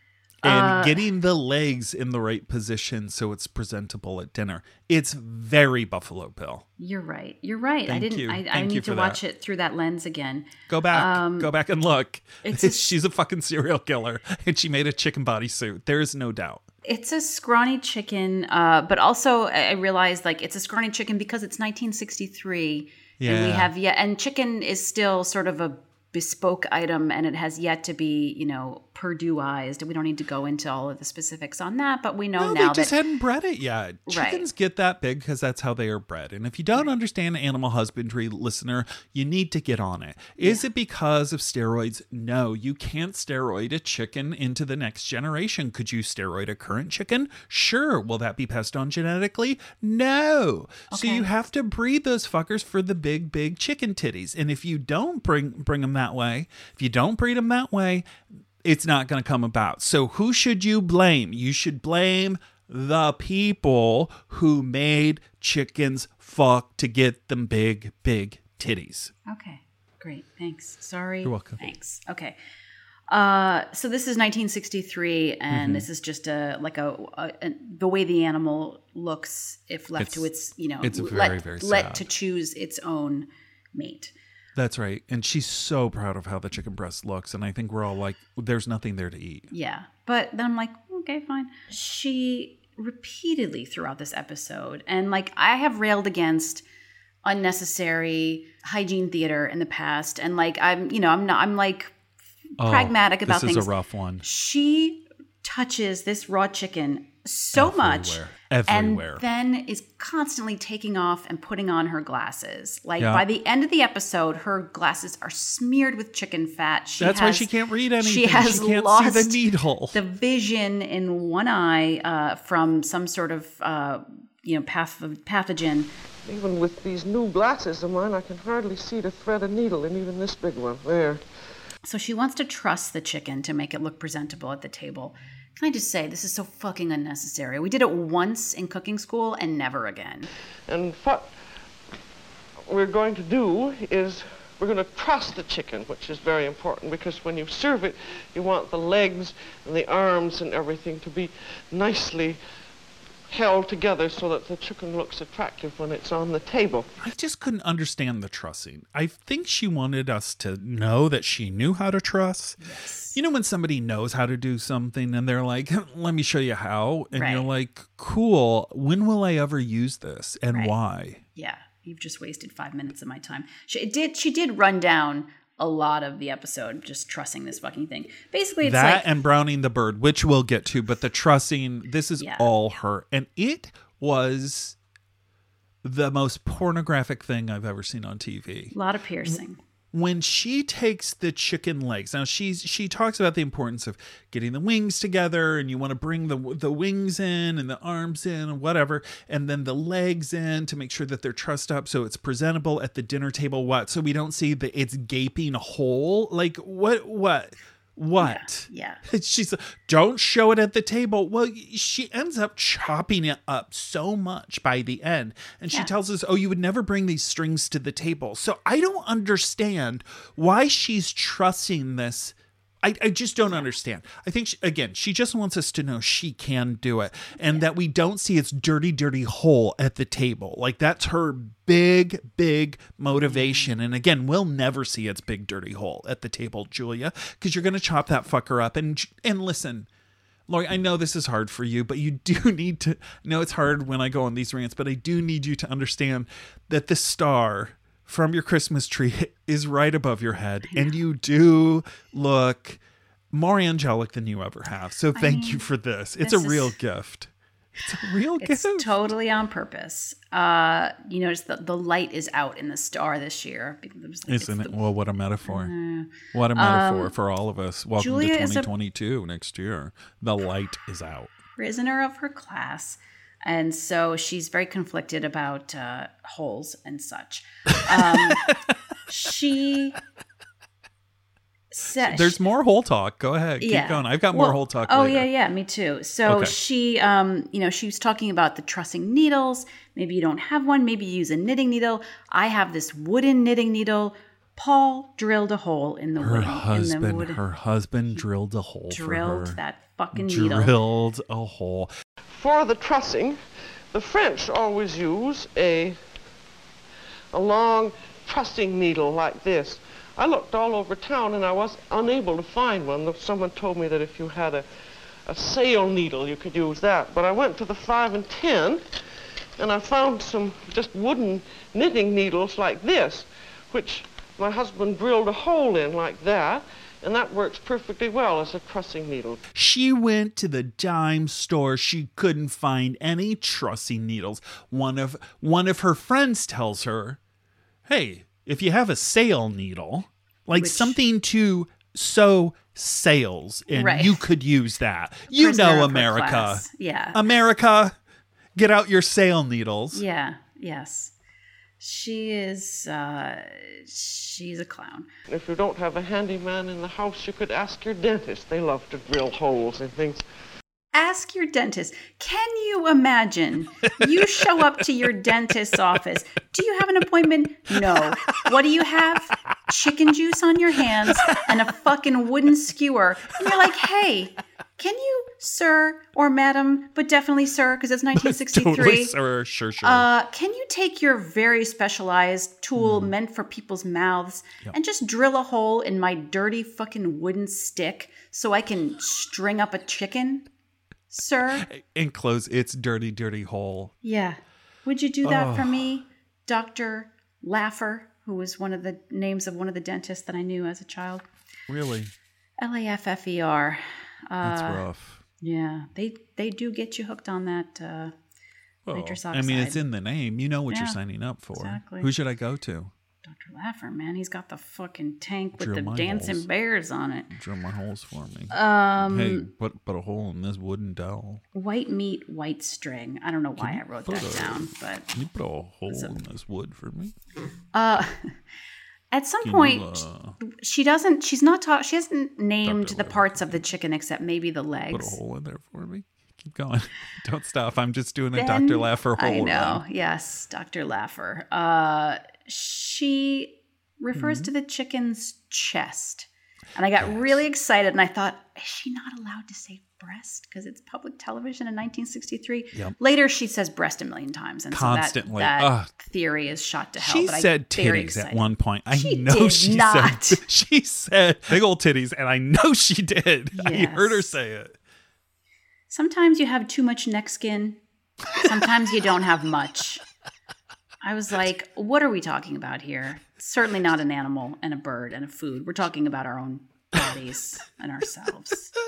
And Uh, getting the legs in the right position so it's presentable at dinner. It's very Buffalo Bill. You're right. You're right. I didn't. you. I, I Thank need to watch that. it through that lens again. Go back, Um, go back and look. it's a- She's a fucking serial killer, and she made a chicken bodysuit. There is no doubt. It's a scrawny chicken, uh, but also I I realized like it's a scrawny chicken because it's 1963, and we have yet and chicken is still sort of a bespoke item, and it has yet to be you know Perdueized. We don't need to go into all of the specifics on that, but we know No, now they just that hadn't bred it yet. Right. Chickens get that big because that's how they are bred. And if you don't understand animal husbandry, listener, you need to get on it. Is it because of steroids? No, you can't steroid a chicken into the next generation. Could you steroid a current chicken? Sure. Will that be passed on genetically? No. So you have to breed those fuckers for the big, big chicken titties. And if you don't bring bring them that way, if you don't breed them that way, it's not going to come about. So who should you blame? You should blame the people who made chickens fuck to get them big, big titties. Okay, great. Thanks. Sorry. You're welcome. Thanks. Okay. Uh, so this is 1963, and Mm-hmm. this is just a like a, a, a- the way the animal looks if left to It's- its you know it's let, very, very let to choose its own mate. That's right. And she's so proud of how the chicken breast looks. And I think we're all like, there's nothing there to eat. Yeah, but then I'm like, okay, fine. She repeatedly throughout this episode, and like I have railed against unnecessary hygiene theater in the past, and like I'm you know I'm not I'm like Oh, pragmatic about this things. is a rough one. she touches this raw chicken so much Everywhere. Everywhere. and then is constantly taking off and putting on her glasses like Yeah. by the end of the episode her glasses are smeared with chicken fat she That's why she can't read anything. she has can't lost see the needle. the vision in one eye uh, from some sort of uh, you know patho- pathogen Even with these new glasses of mine, I can hardly see to thread a needle in even this big one. There. So she wants to trust the chicken to make it look presentable at the table. Can i just say this is so fucking unnecessary. We did it once in cooking school and never again. And what we're going to do is we're going to truss the chicken, which is very important because when you serve it, you want the legs and the arms and everything to be nicely held together so that the chicken looks attractive when it's on the table. I just couldn't understand the trussing. I think she wanted us to know that she knew how to truss. Yes. You know, when somebody knows how to do something and they're like, let me show you how. And you're like, cool. When will I ever use this and Right. why? yeah you've just wasted five minutes of my time she did she did run down a lot of the episode just trussing this fucking thing basically it's that like and Browning the Bird, which we'll get to, but the trussing, this is Yeah. all her. And it was the most pornographic thing I've ever seen on TV. a lot of piercing when she takes the chicken legs now she's she talks about the importance of getting the wings together and you want to bring the the wings in and the arms in and whatever and then the legs in to make sure that they're trussed up so it's presentable at the dinner table. What? So we don't see that it's gaping hole? Like what what what yeah She's like, don't show it at the table. Well, she ends up chopping it up so much by the end. And she Yeah. tells us, oh, you would never bring these strings to the table. So I don't understand why she's trusting this I, I just don't understand. I think, she, again, she just wants us to know she can do it and that we don't see its dirty, dirty hole at the table. Like, that's her big, big motivation. Mm-hmm. And again, we'll never see its big, dirty hole at the table, Julia, because you're going to chop that fucker up. And, and listen, Lori, I know this is hard for you, but you do need to I know it's hard when I go on these rants, but I do need you to understand that the star from your Christmas tree is right above your head, and you do look more angelic than you ever have. So thank you mean, for this. It's this a real is- gift. It's a real It's gift. totally on purpose. Uh, you notice that the light is out in the star this year. Isn't it's it? the- Well, what a metaphor. What a metaphor for all of us. Welcome Julia to is a- 2022 next year. The light is out. prisoner of her class. And so she's very conflicted about uh, holes and such. Um, she said, There's more whole talk. Go ahead. Keep yeah. going. I've got more Well, whole talk. Oh later. yeah, yeah, me too. So Okay. she, um, you know, she was talking about the trussing needles. Maybe you don't have one. Maybe you use a knitting needle. I have this wooden knitting needle. Paul drilled a hole in the Her wooden, in the husband, wooden, her husband drilled a hole drilled that fucking needle. Drilled a hole. For the trussing, the French always use a, a long trussing needle like this. I looked all over town and I was unable to find one. Someone told me that if you had a, a sail needle, you could use that. But I went to the 5 and 10 and I found some just wooden knitting needles like this, which my husband drilled a hole in like that, and that works perfectly well as a trussing needle. She went to the dime store. She couldn't find any trussing needles. One of one of her friends tells her, "Hey, if you have a sail needle, like Which- something to sew sails, and Right. you could use that. You Prisoner know, America. Yeah. America, get out your sail needles." Yeah, yes. She is uh she's a clown. If you don't have a handyman in the house, you could ask your dentist. They love to drill holes and things. Ask your dentist. Can you imagine? You show up to your dentist's office. Do you have an appointment? No. What do you have? Chicken juice on your hands and a fucking wooden skewer. And you're like, hey, can you, sir or madam, but definitely sir, because it's 1963. Totally, sure, sure, sure. Uh, can you take your very specialized tool meant for people's mouths and just drill a hole in my dirty fucking wooden stick so I can string up a chicken, sir? and close its dirty, dirty hole. Yeah. Would you do that for me, Dr. Laffer, who was one of the names of one of the dentists that I knew as a child? Really, L A F F E R. that's Uh, rough. yeah, they they do get you hooked on that. Uh, Well, nitrous I mean, it's in the name. You know what you're signing up for. exactly. Who should I go to? Laffer, man, he's got the fucking tank with Drill the my dancing holes. bears on it. Drill my holes for me. Um, hey, put put a hole in this wooden dowel. white meat, white string. I don't know why I wrote that a- down, but Can you put a hole in this wood for me? uh, at some Can point, you, uh, she doesn't. She's not taught. She hasn't named the parts of the chicken except maybe the legs. put a hole in there for me? Keep going. Don't stop. I'm just doing a Then- Dr. Laffer hole. I know. Yes, Dr. Laffer. Uh, she refers Mm-hmm. to the chicken's chest. And I got really excited and I thought, is she not allowed to say breast because it's public television in 1963? Yep. Later, she says breast a million times. And Constantly. so that, that Ugh. theoy is shot to hell. She but said titties at one point. I She know did she not. said she said big old titties, and I know she did. I heard her say it. Sometimes you have too much neck skin. Sometimes you don't have much. I was like, what are we talking about here? Certainly not an animal and a bird and a food. We're talking about our own bodies and ourselves.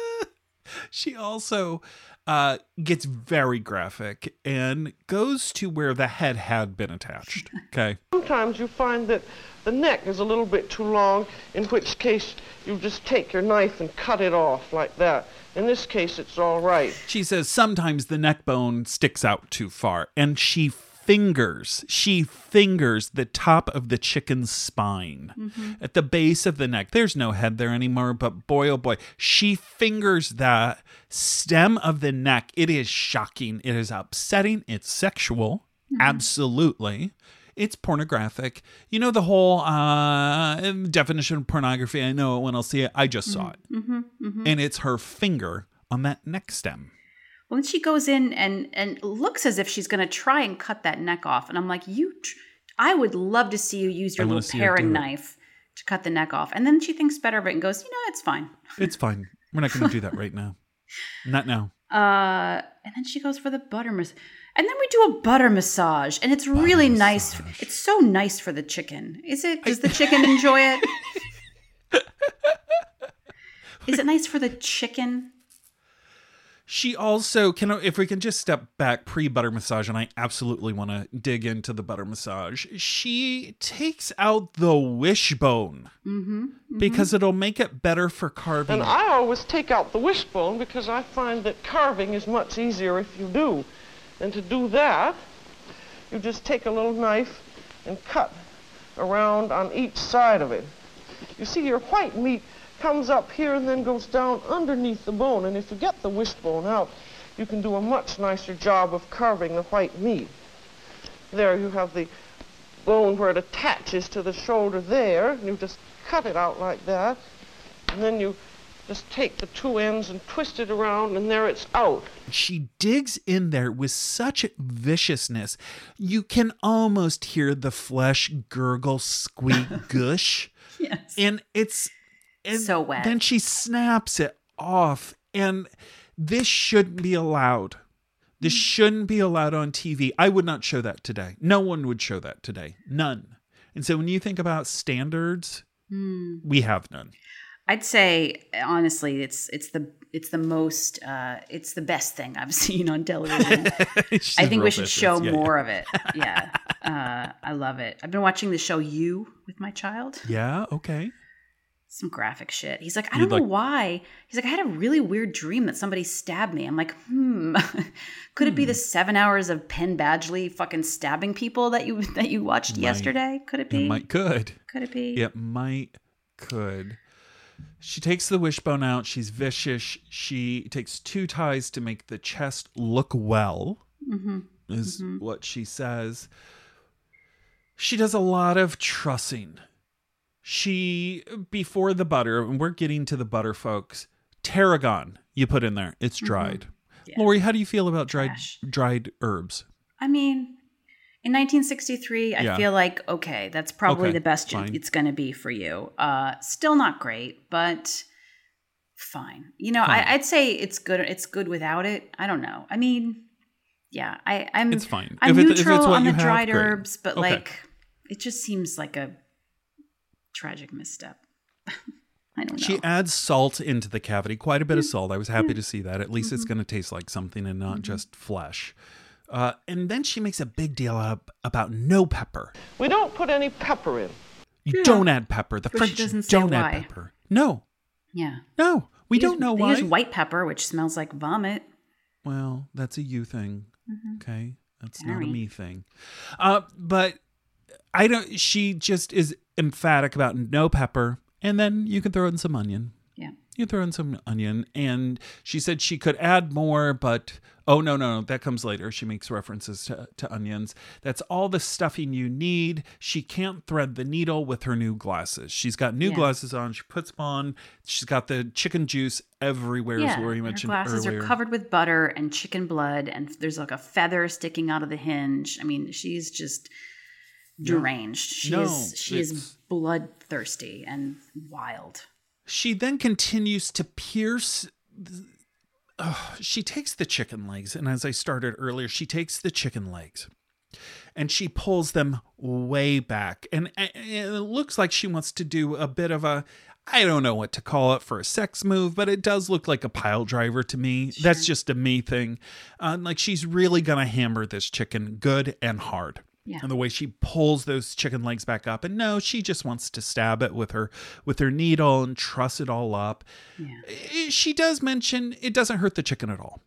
She also uh, gets very graphic and goes to where the head had been attached. Okay. Sometimes you find that the neck is a little bit too long, in which case you just take your knife and cut it off like that. In this case, it's all right. She says sometimes the neck bone sticks out too far, and she fingers, she fingers the top of the chicken's spine mm-hmm. at the base of the neck. There's no head there anymore, but boy, oh boy, she fingers that stem of the neck. It is shocking. It is upsetting. It's sexual. Mm-hmm. Absolutely. It's pornographic. You know the whole uh, definition of pornography. I know it when I'll see it. I just saw it, mm-hmm. and it's her finger on that neck stem. Well, then she goes in and and looks as if she's going to try and cut that neck off, and I'm like, you. Tr- I would love to see you use your little paring knife to cut the neck off, and then she thinks better of it and goes, you know, it's fine. It's fine. We're not going to do that right now. Not now. Uh, and then she goes for the butter massage. And then we do a butter massage, and it's really nice. It's so nice for the chicken. Is it? Does the chicken enjoy it? Is it nice for the chicken? She also can if we can just step back pre butter massage, and I absolutely want to dig into the butter massage. She takes out the wishbone mm-hmm, mm-hmm. because it'll make it better for carving. And I always take out the wishbone because I find that carving is much easier if you do. And to do that, you just take a little knife and cut around on each side of it. You see, your white meat comes up here and then goes down underneath the bone. And if you get the wishbone out, you can do a much nicer job of carving the white meat. There you have the bone where it attaches to the shoulder there. And you just cut it out like that. And then you just take the two ends and twist it around, and there it's out. she digs in there with such viciousness, you can almost hear the flesh gurgle, squeak, gush. Yes. and it's and So wet. Then she snaps it off, and this shouldn't be allowed. This Mm. shouldn't be allowed on TV. I would not show that today. No one would show that today. None. And so when you think about standards, Hmm. we have none. I'd say honestly, it's it's the it's the most uh, it's the best thing I've seen on television. I think we should show Yeah, more of it. Yeah, uh, I love it. I've been watching the show You with my child. Yeah. yeah, Okay. Some graphic shit. He's like, I You'd don't know like- why. He's like, I had a really weird dream that somebody stabbed me. I'm like, hmm. Could it be Hmm. the seven hours of Penn Badgley fucking stabbing people that you that you watched Might. yesterday? Could it be? It might could. Could it be? It might could. She takes the wishbone out. She's vicious. She takes two ties to make the chest look well, Mm-hmm. is what she says. She does a lot of trussing. She, before the butter, and we're getting to the butter, folks, tarragon you put in there. It's dried. Mm-hmm. Yeah. Lori, how do you feel about dried Trash. dried herbs? I mean, in 1963, I Yeah. feel like okay, that's probably Okay, the best fine. it's going to be for you. Uh, still not great, but fine. You know, Fine. I, I'd say it's good. It's good without it. I don't know. I mean, yeah, I, I'm. It's fine. I'm If neutral on the dried herbs, but Okay. like, it just seems like a tragic misstep. I don't know. She adds salt into the cavity, quite a bit Mm. of salt. I was happy to see that. At least Mm-hmm. it's going to taste like something and not just flesh. Uh, and then she makes a big deal up about no pepper. We don't put any pepper in. You Yeah. don't add pepper. The But she French doesn't say don't add why. pepper. No, yeah, no, we They don't use- know they why. use white pepper, which smells like vomit. Well, that's a you thing. Mm-hmm. Okay. That's not a me thing. Uh, but I don't, she just is emphatic about no pepper. And then you can throw in some onion. Yeah. You throw in some onion. And she said she could add more, but oh, no, no, no. That comes later. She makes references to, to onions. That's all the stuffing you need. She can't thread the needle with her new glasses. She's got new Yeah. glasses on. She puts them on. She's got the chicken juice everywhere, as Lori her mentioned glasses earlier. are covered with butter and chicken blood, and there's like a feather sticking out of the hinge. I mean, she's just deranged. She No, is she is bloodthirsty and wild. She then continues to pierce. th- Ugh, she takes the chicken legs, and as I started earlier, she takes the chicken legs and she pulls them way back. And, and it looks like she wants to do a bit of a. I don't know what to call it for a sex move, but it does look like a pile driver to me. That's just a me thing. Uh, like she's really going to hammer this chicken good and hard. Yeah. And the way she pulls those chicken legs back up, and no, she just wants to stab it with her with her needle and truss it all up. Yeah. She does mention it doesn't hurt the chicken at all.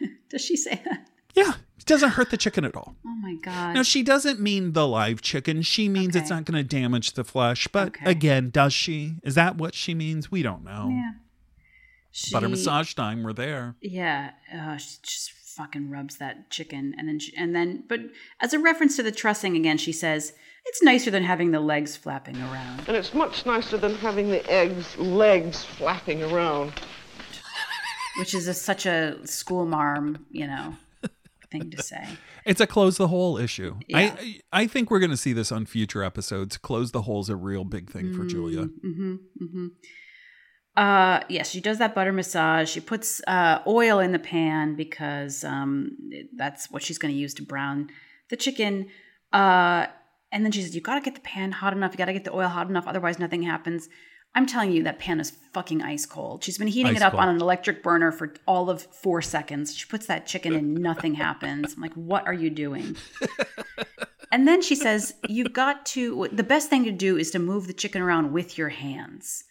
Does she say that? Yeah, it doesn't hurt the chicken at all. Oh my god. Now she doesn't mean the live chicken. She means it's not going to damage the flesh. But Okay. again, does she? Is that what she means? We don't know. yeah. She, Butter massage time. We're there. Yeah. Uh, she's just fucking rubs that chicken and then she, and then but as a reference to the trussing again she says it's nicer than having the legs flapping around And it's much nicer than having the eggs' legs flapping around. which is a, such a school marm you know thing to say It's a close the hole issue. Yeah. I I think we're going to see this on future episodes. Close the hole's a real big thing for Julia. Mm-hmm. Uh, yes, she does that butter massage. She puts uh, oil in the pan because um, that's what she's going to use to brown the chicken. Uh, and then she says, "You got to get the pan hot enough. You got to get the oil hot enough. Otherwise, nothing happens." I'm telling you, that pan is fucking ice cold. She's been heating Ice it up cold. on an electric burner for all of four seconds. She puts that chicken in, nothing happens. I'm like, "What are you doing?" And then she says, You've got to, the best thing to do is to move the chicken around with your hands.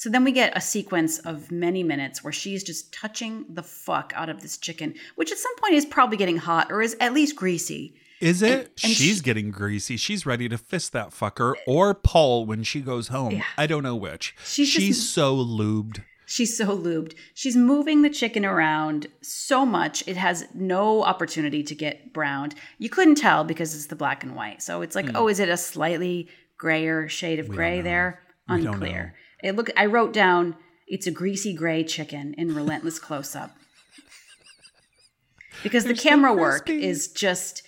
So then we get a sequence of many minutes where she's just touching the fuck out of this chicken, which at some point is probably getting hot or is at least greasy. Is it? and She's she- getting greasy. She's ready to fist that fucker or Paul when she goes home. Yeah. I don't know which. She's She's, just- so lubed. She's so lubed. She's moving the chicken around so much, it has no opportunity to get browned. You couldn't tell because it's the black and white. So it's like, hmm. oh, is it a slightly grayer shade of gray there? We don't Unclear. It look I wrote down it's a greasy gray chicken in relentless close up. Because the They're so camera work is just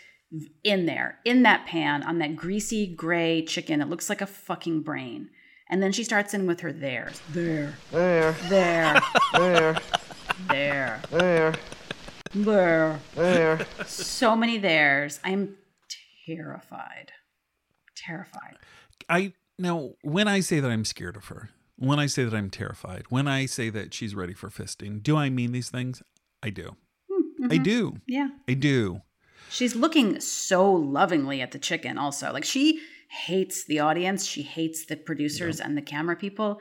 in there, in that pan, on that greasy gray chicken. It looks like a fucking brain. And then she starts in with her theirs. There, There, there, there, there, there, there. there. So many theirs. I'm terrified. Terrified. I now when I say that I'm scared of her, when I say that I'm terrified, when I say that she's ready for fisting, do I mean these things? I do. Hmm, I mm-hmm. do. Yeah. I do. She's looking so lovingly at the chicken, also. Like she hates the audience. She hates the producers and the camera people.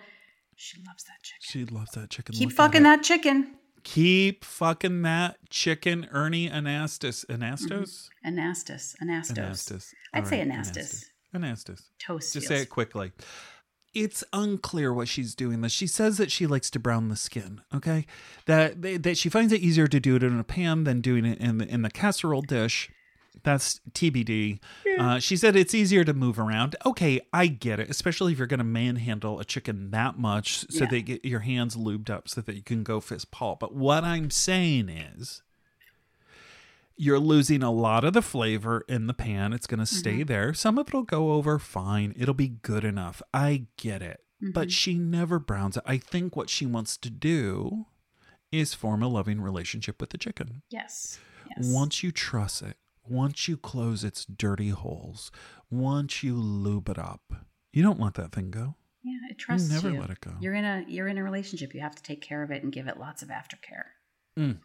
She loves that chicken. She loves that chicken. Keep Look fucking that chicken. Keep fucking that chicken, Ernie Anastas. Mm-hmm. Anastos? Anastas. Anastos. Anastas. I'd All say right, Anastas. Anastas. Toast. Just feels- say it quickly. It's unclear what she's doing. This she says that she likes to brown the skin. Okay, that that she finds it easier to do it in a pan than doing it in the in the casserole dish. That's TBD. Uh, she said it's easier to move around. Okay, I get it, especially if you're going to manhandle a chicken that much so Yeah. that you get your hands lubed up so that you can go fist Paul. But what I'm saying is, you're losing a lot of the flavor in the pan. It's going to stay there. Some of it'll go over fine. It'll be good enough. I get it. But she never browns it. I think what she wants to do is form a loving relationship with the chicken. Yes. Yes. Once you truss it, once you close its dirty holes, once you lube it up, you don't let that thing go. yeah, it trusts you. never let it go. You're in a you're in a relationship. You have to take care of it and give it lots of aftercare. Mm.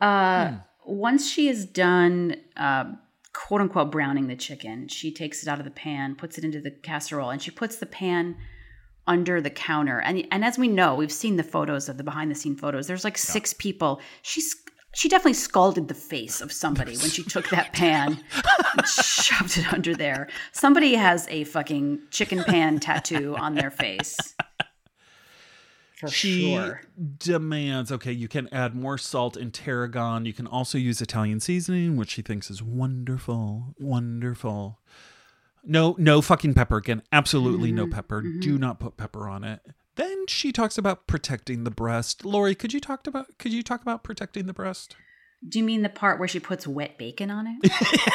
Uh, Once she is done, uh, quote unquote, browning the chicken, she takes it out of the pan, puts it into the casserole, and she puts the pan under the counter. And and as we know, we've seen the photos of the behind the scene photos. There's like six people. She's she definitely scalded the face of somebody when she took that pan and shoved it under there. Somebody has a fucking chicken pan tattoo on their face. For She sure. demands okay, you can add more salt and tarragon. You can also use Italian seasoning, which she thinks is wonderful. Wonderful. No, no fucking pepper again. Absolutely Mm-hmm. no pepper. Do not put pepper on it. Then she talks about protecting the breast. Lori, could you talk about could you talk about protecting the breast? Do you mean the part where she puts wet bacon on it?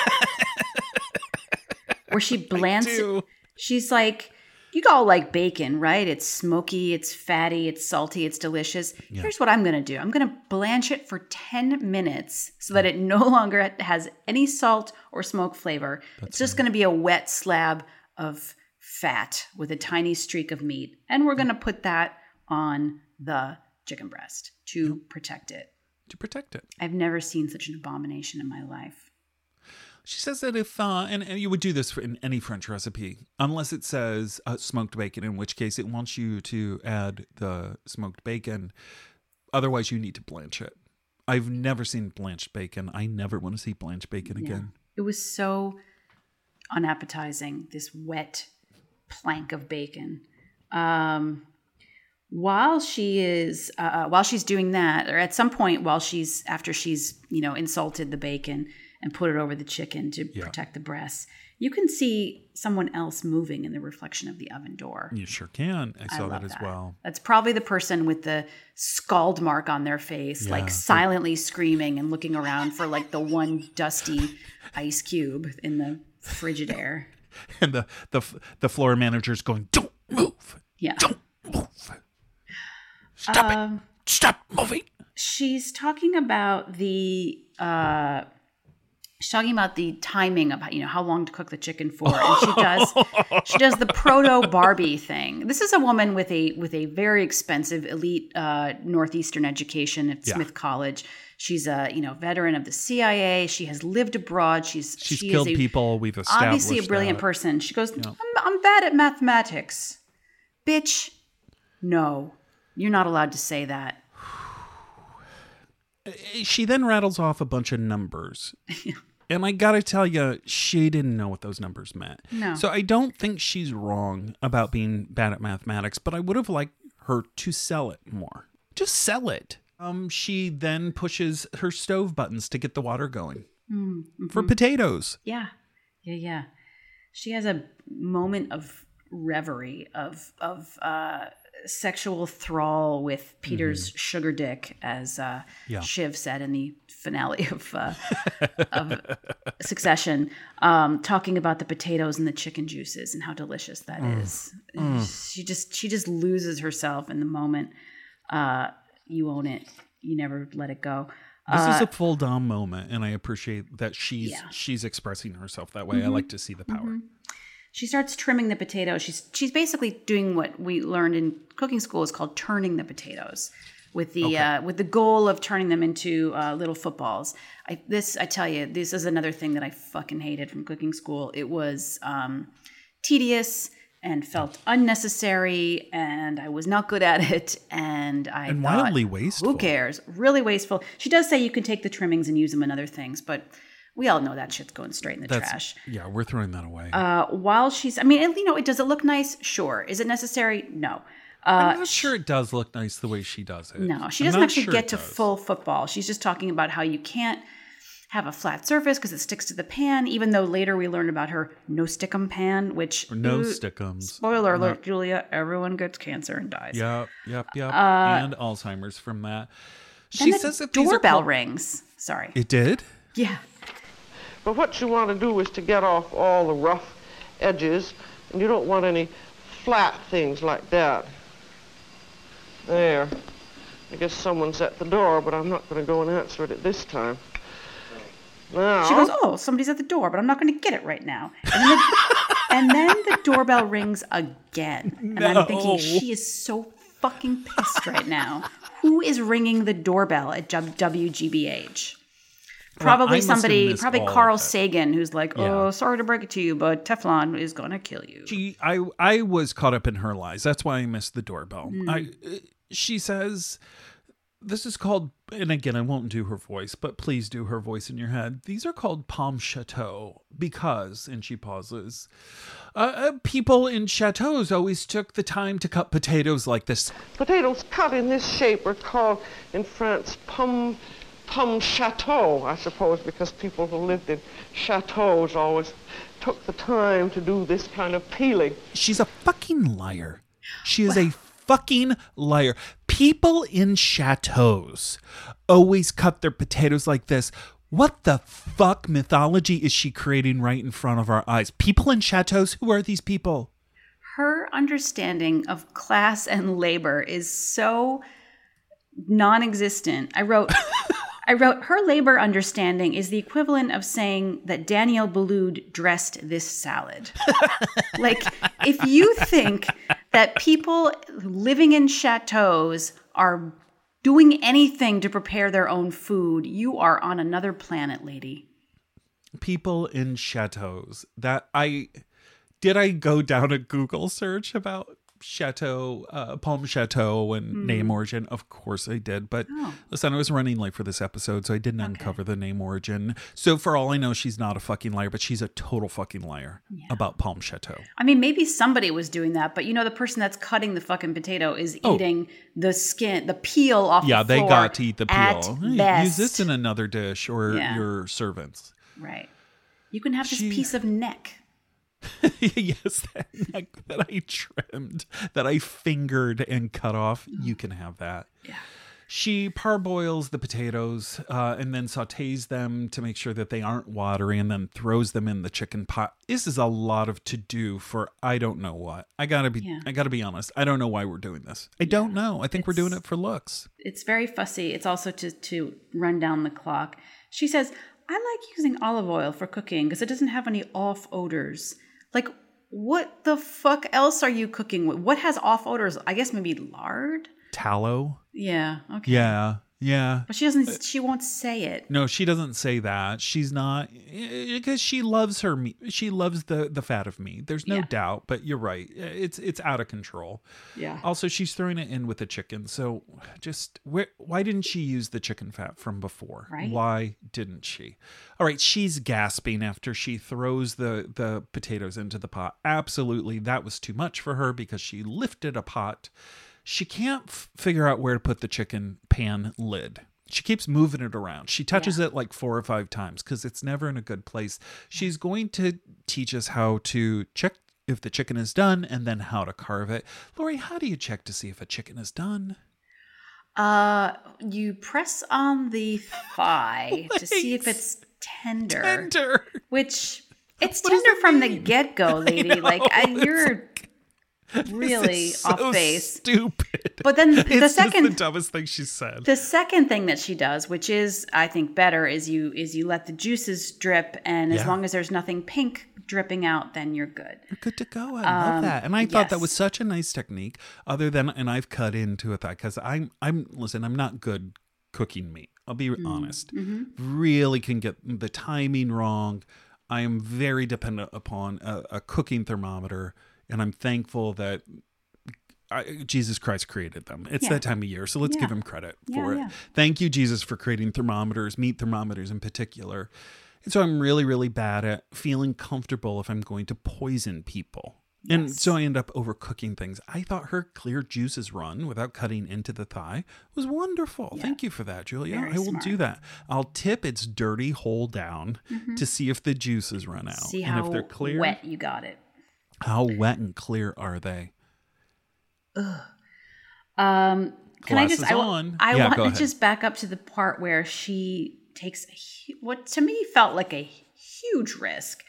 where she blands. She's like, you all like bacon, right? It's smoky, it's fatty, it's salty, it's delicious. Here's what I'm going to do I'm going to blanch it for 10 minutes so that it no longer has any salt or smoke flavor. it's just going to be a wet slab of fat with a tiny streak of meat. And we're going to put that on the chicken breast to protect it. To protect it. I've never seen such an abomination in my life. She says that if, uh, and, and you would do this for in any French recipe, unless it says uh, smoked bacon, in which case it wants you to add the smoked bacon. Otherwise, you need to blanch it. I've never seen blanched bacon. I never want to see blanched bacon again. It was so unappetizing, this wet plank of bacon. Um, while she is uh, while she's doing that or at some point while she's after she's you know insulted the bacon and put it over the chicken to Yeah. protect the breasts you can see someone else moving in the reflection of the oven door You sure can. I I saw love that as well. that's probably the person with the scald mark on their face Yeah. like silently screaming and looking around for like the one dusty ice cube in the frigid air. And the the the floor manager's going, "Don't move. yeah Don't move. Stop Um, it. Stop moving." she's talking about the uh she's talking about the timing of you know how long to cook the chicken for. And she does she does the proto barbie thing. This is a woman with a with a very expensive elite uh northeastern education at Yeah. smith college. She's a you know veteran of the cia she has lived abroad. She's She's she killed a, people. We've established obviously a brilliant that. person. She goes I'm, I'm bad at mathematics. Bitch no. You're not allowed to say that. She then rattles off a bunch of numbers. And I gotta tell you, she didn't know what those numbers meant. No. So I don't think she's wrong about being bad at mathematics, but I would have liked her to sell it more. Just sell it. Um, she then pushes her stove buttons to get the water going for potatoes. Yeah. Yeah, yeah. She has a moment of reverie of of uh sexual thrall with Peter's sugar dick as uh Mm-hmm. Yeah. Shiv said in the finale of uh of Succession um talking about the potatoes and the chicken juices and how delicious that Mm. is. She just she just loses herself in the moment. Uh you own it. You never let it go. This is a full dom moment, and I appreciate that she's Yeah. she's expressing herself that way. I like to see the power. She starts trimming the potatoes. She's she's basically doing what we learned in cooking school is called turning the potatoes, with the uh, with the goal of turning them into uh, little footballs. I this I tell you, this is another thing that I fucking hated from cooking school. It was um, tedious and felt unnecessary, and I was not good at it. And I And thought, wildly wasteful. Who cares? Really wasteful. She does say you can take the trimmings and use them in other things, but we all know that shit's going straight in the That's trash. yeah, we're throwing that away. Uh, while she's, I mean, you know, it does it look nice? Sure. Is it necessary? No. I'm not sure it does look nice the way she does it. No, she doesn't actually sure get to does. full football. She's just talking about how you can't have a flat surface because it sticks to the pan. Even though later we learn about her no stickum pan, which no ooh, stickums. Spoiler alert, Julia. Everyone gets cancer and dies. Yep, yep, yep. and Alzheimer's from that. She the says are doorbell called- rings. Sorry. It did. yeah. But what you want to do is to get off all the rough edges, and you don't want any flat things like that. There. I guess someone's at the door, but I'm not going to go and answer it at this time. Now, She goes, "Oh, somebody's at the door, but I'm not going to get it right now." And then, the, and then the doorbell rings again, and I'm thinking she is so fucking pissed right now. Who is ringing the doorbell at WGBH? Probably I must have somebody, probably Carl. Sagan, who's like, Yeah. "Oh, sorry to break it to you, but Teflon is going to kill you." She, I, I was caught up in her lies. That's why I missed the doorbell. Hmm. I, uh, she says, "This is called," and again, I won't do her voice, but please do her voice in your head. These are called pomme chateau because, and she pauses. Uh, uh, people in chateaus always took the time to cut potatoes like this. potatoes cut in this shape are called in France pomme, pomme chateau, I suppose, because people who lived in chateaus always took the time to do this kind of peeling. She's a fucking liar. She is a fucking liar. People in chateaus always cut their potatoes like this. What the fuck mythology is she creating right in front of our eyes? People in chateaus? Who are these people? her understanding of class and labor is so non-existent. I wrote I wrote her labor understanding is the equivalent of saying that Daniel Boulud dressed this salad. like if you think that people living in chateaus are doing anything to prepare their own food, you are on another planet, lady. People in chateaus. That I did I go down a Google search about Chateau, uh, Pomme Chateau, and name origin? Of course I did. But. Oh. listen, I was running late for this episode, so I didn't uncover the name origin. So for all I know, she's not a fucking liar, but she's a total fucking liar about Pomme Chateau. I mean, maybe somebody was doing that, but you know, the person that's cutting the fucking potato is Oh. eating the skin, the peel off. Yeah, the they got to eat the peel. Hey. Use this in another dish or Yeah. your servants. right. You can have this She- piece of neck. yes, that neck that I trimmed, that I fingered and cut off, you can have that. Yeah. She parboils the potatoes uh, and then sautés them to make sure that they aren't watery and then throws them in the chicken pot. This is a lot of to do for I don't know what. I gotta be Yeah. I gotta be honest. I don't know why we're doing this. I don't know. I think we're doing it for looks. It's very fussy. It's also to to run down the clock. She says, "I like using olive oil for cooking because it doesn't have any off odors." Like, what the fuck else are you cooking with? What has off odors? I guess maybe lard. Tallow. Yeah. Okay. Yeah. Yeah. But she doesn't. Uh, she won't say it. No, she doesn't say that. She's not eh, because she loves her meat. She loves the the fat of meat. There's no Yeah. doubt. But you're right. Eh, it's it's out of control. Yeah. Also, she's throwing it in with the chicken. So, just where, why didn't she use the chicken fat from before? Right. Why didn't she? All right, she's gasping after she throws the the potatoes into the pot. Absolutely, that was too much for her because she lifted a pot. She can't f- figure out where to put the chicken pan lid. She keeps moving it around. She touches it like four or five times because it's never in a good place. She's going to teach us how to check if the chicken is done and then how to carve it. Lori, how do you check to see if a chicken is done? Uh, you press on the thigh to see if it's tender, Tender. which it's What tender from the get go, lady. know. Like I, you're really so off base. Stupid. But then the it's second the dumbest thing she said. The second thing that she does, which is I think better, is you is you let the juices drip, and as long as there's nothing pink dripping out, then you're good. You're good to go. I love that. And I thought that Um, was such a nice technique. Other than, and I've cut into it that because I'm, I'm, listen, I'm not good cooking meat. I'll be Mm, honest. mm-hmm. Really can get the timing wrong. I am very dependent upon a, a cooking thermometer, and I'm thankful that I, Jesus Christ created them. It's Yeah. that time of year, so let's give him credit Yeah, for it. yeah. Thank you, Jesus, for creating thermometers, meat thermometers in particular. And so I'm really, really bad at feeling comfortable if I'm going to poison people. And so I end up overcooking things. I thought her clear juices run without cutting into the thigh was wonderful. Thank you for that, Julia. Very I will smart. do that. I'll tip its dirty hole down to see if the juices run out. Mm-hmm. See and how if they're clear, wet you got it. How wet and clear are they? Um, can I just? I, on. I Yeah, want to just back up to the part where she takes a, what to me felt like a huge risk.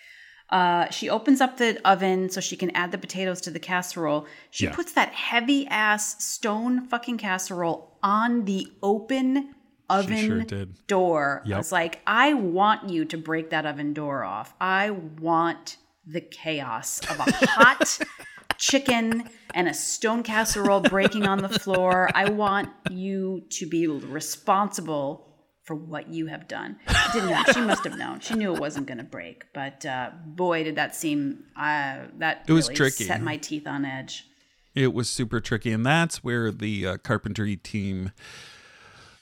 Uh, she opens up the oven so she can add the potatoes to the casserole. She Yeah. puts that heavy ass stone fucking casserole on the open oven sure door. Yep. I was like, I want you to break that oven door off. I want the chaos of a hot chicken and a stone casserole breaking on the floor. I want you to be responsible for what you have done. She didn't know. She must have known. She knew it wasn't going to break. But uh, boy, did that seem uh, that It was really tricky. Set my teeth on edge. It was super tricky, and that's where the uh, carpentry team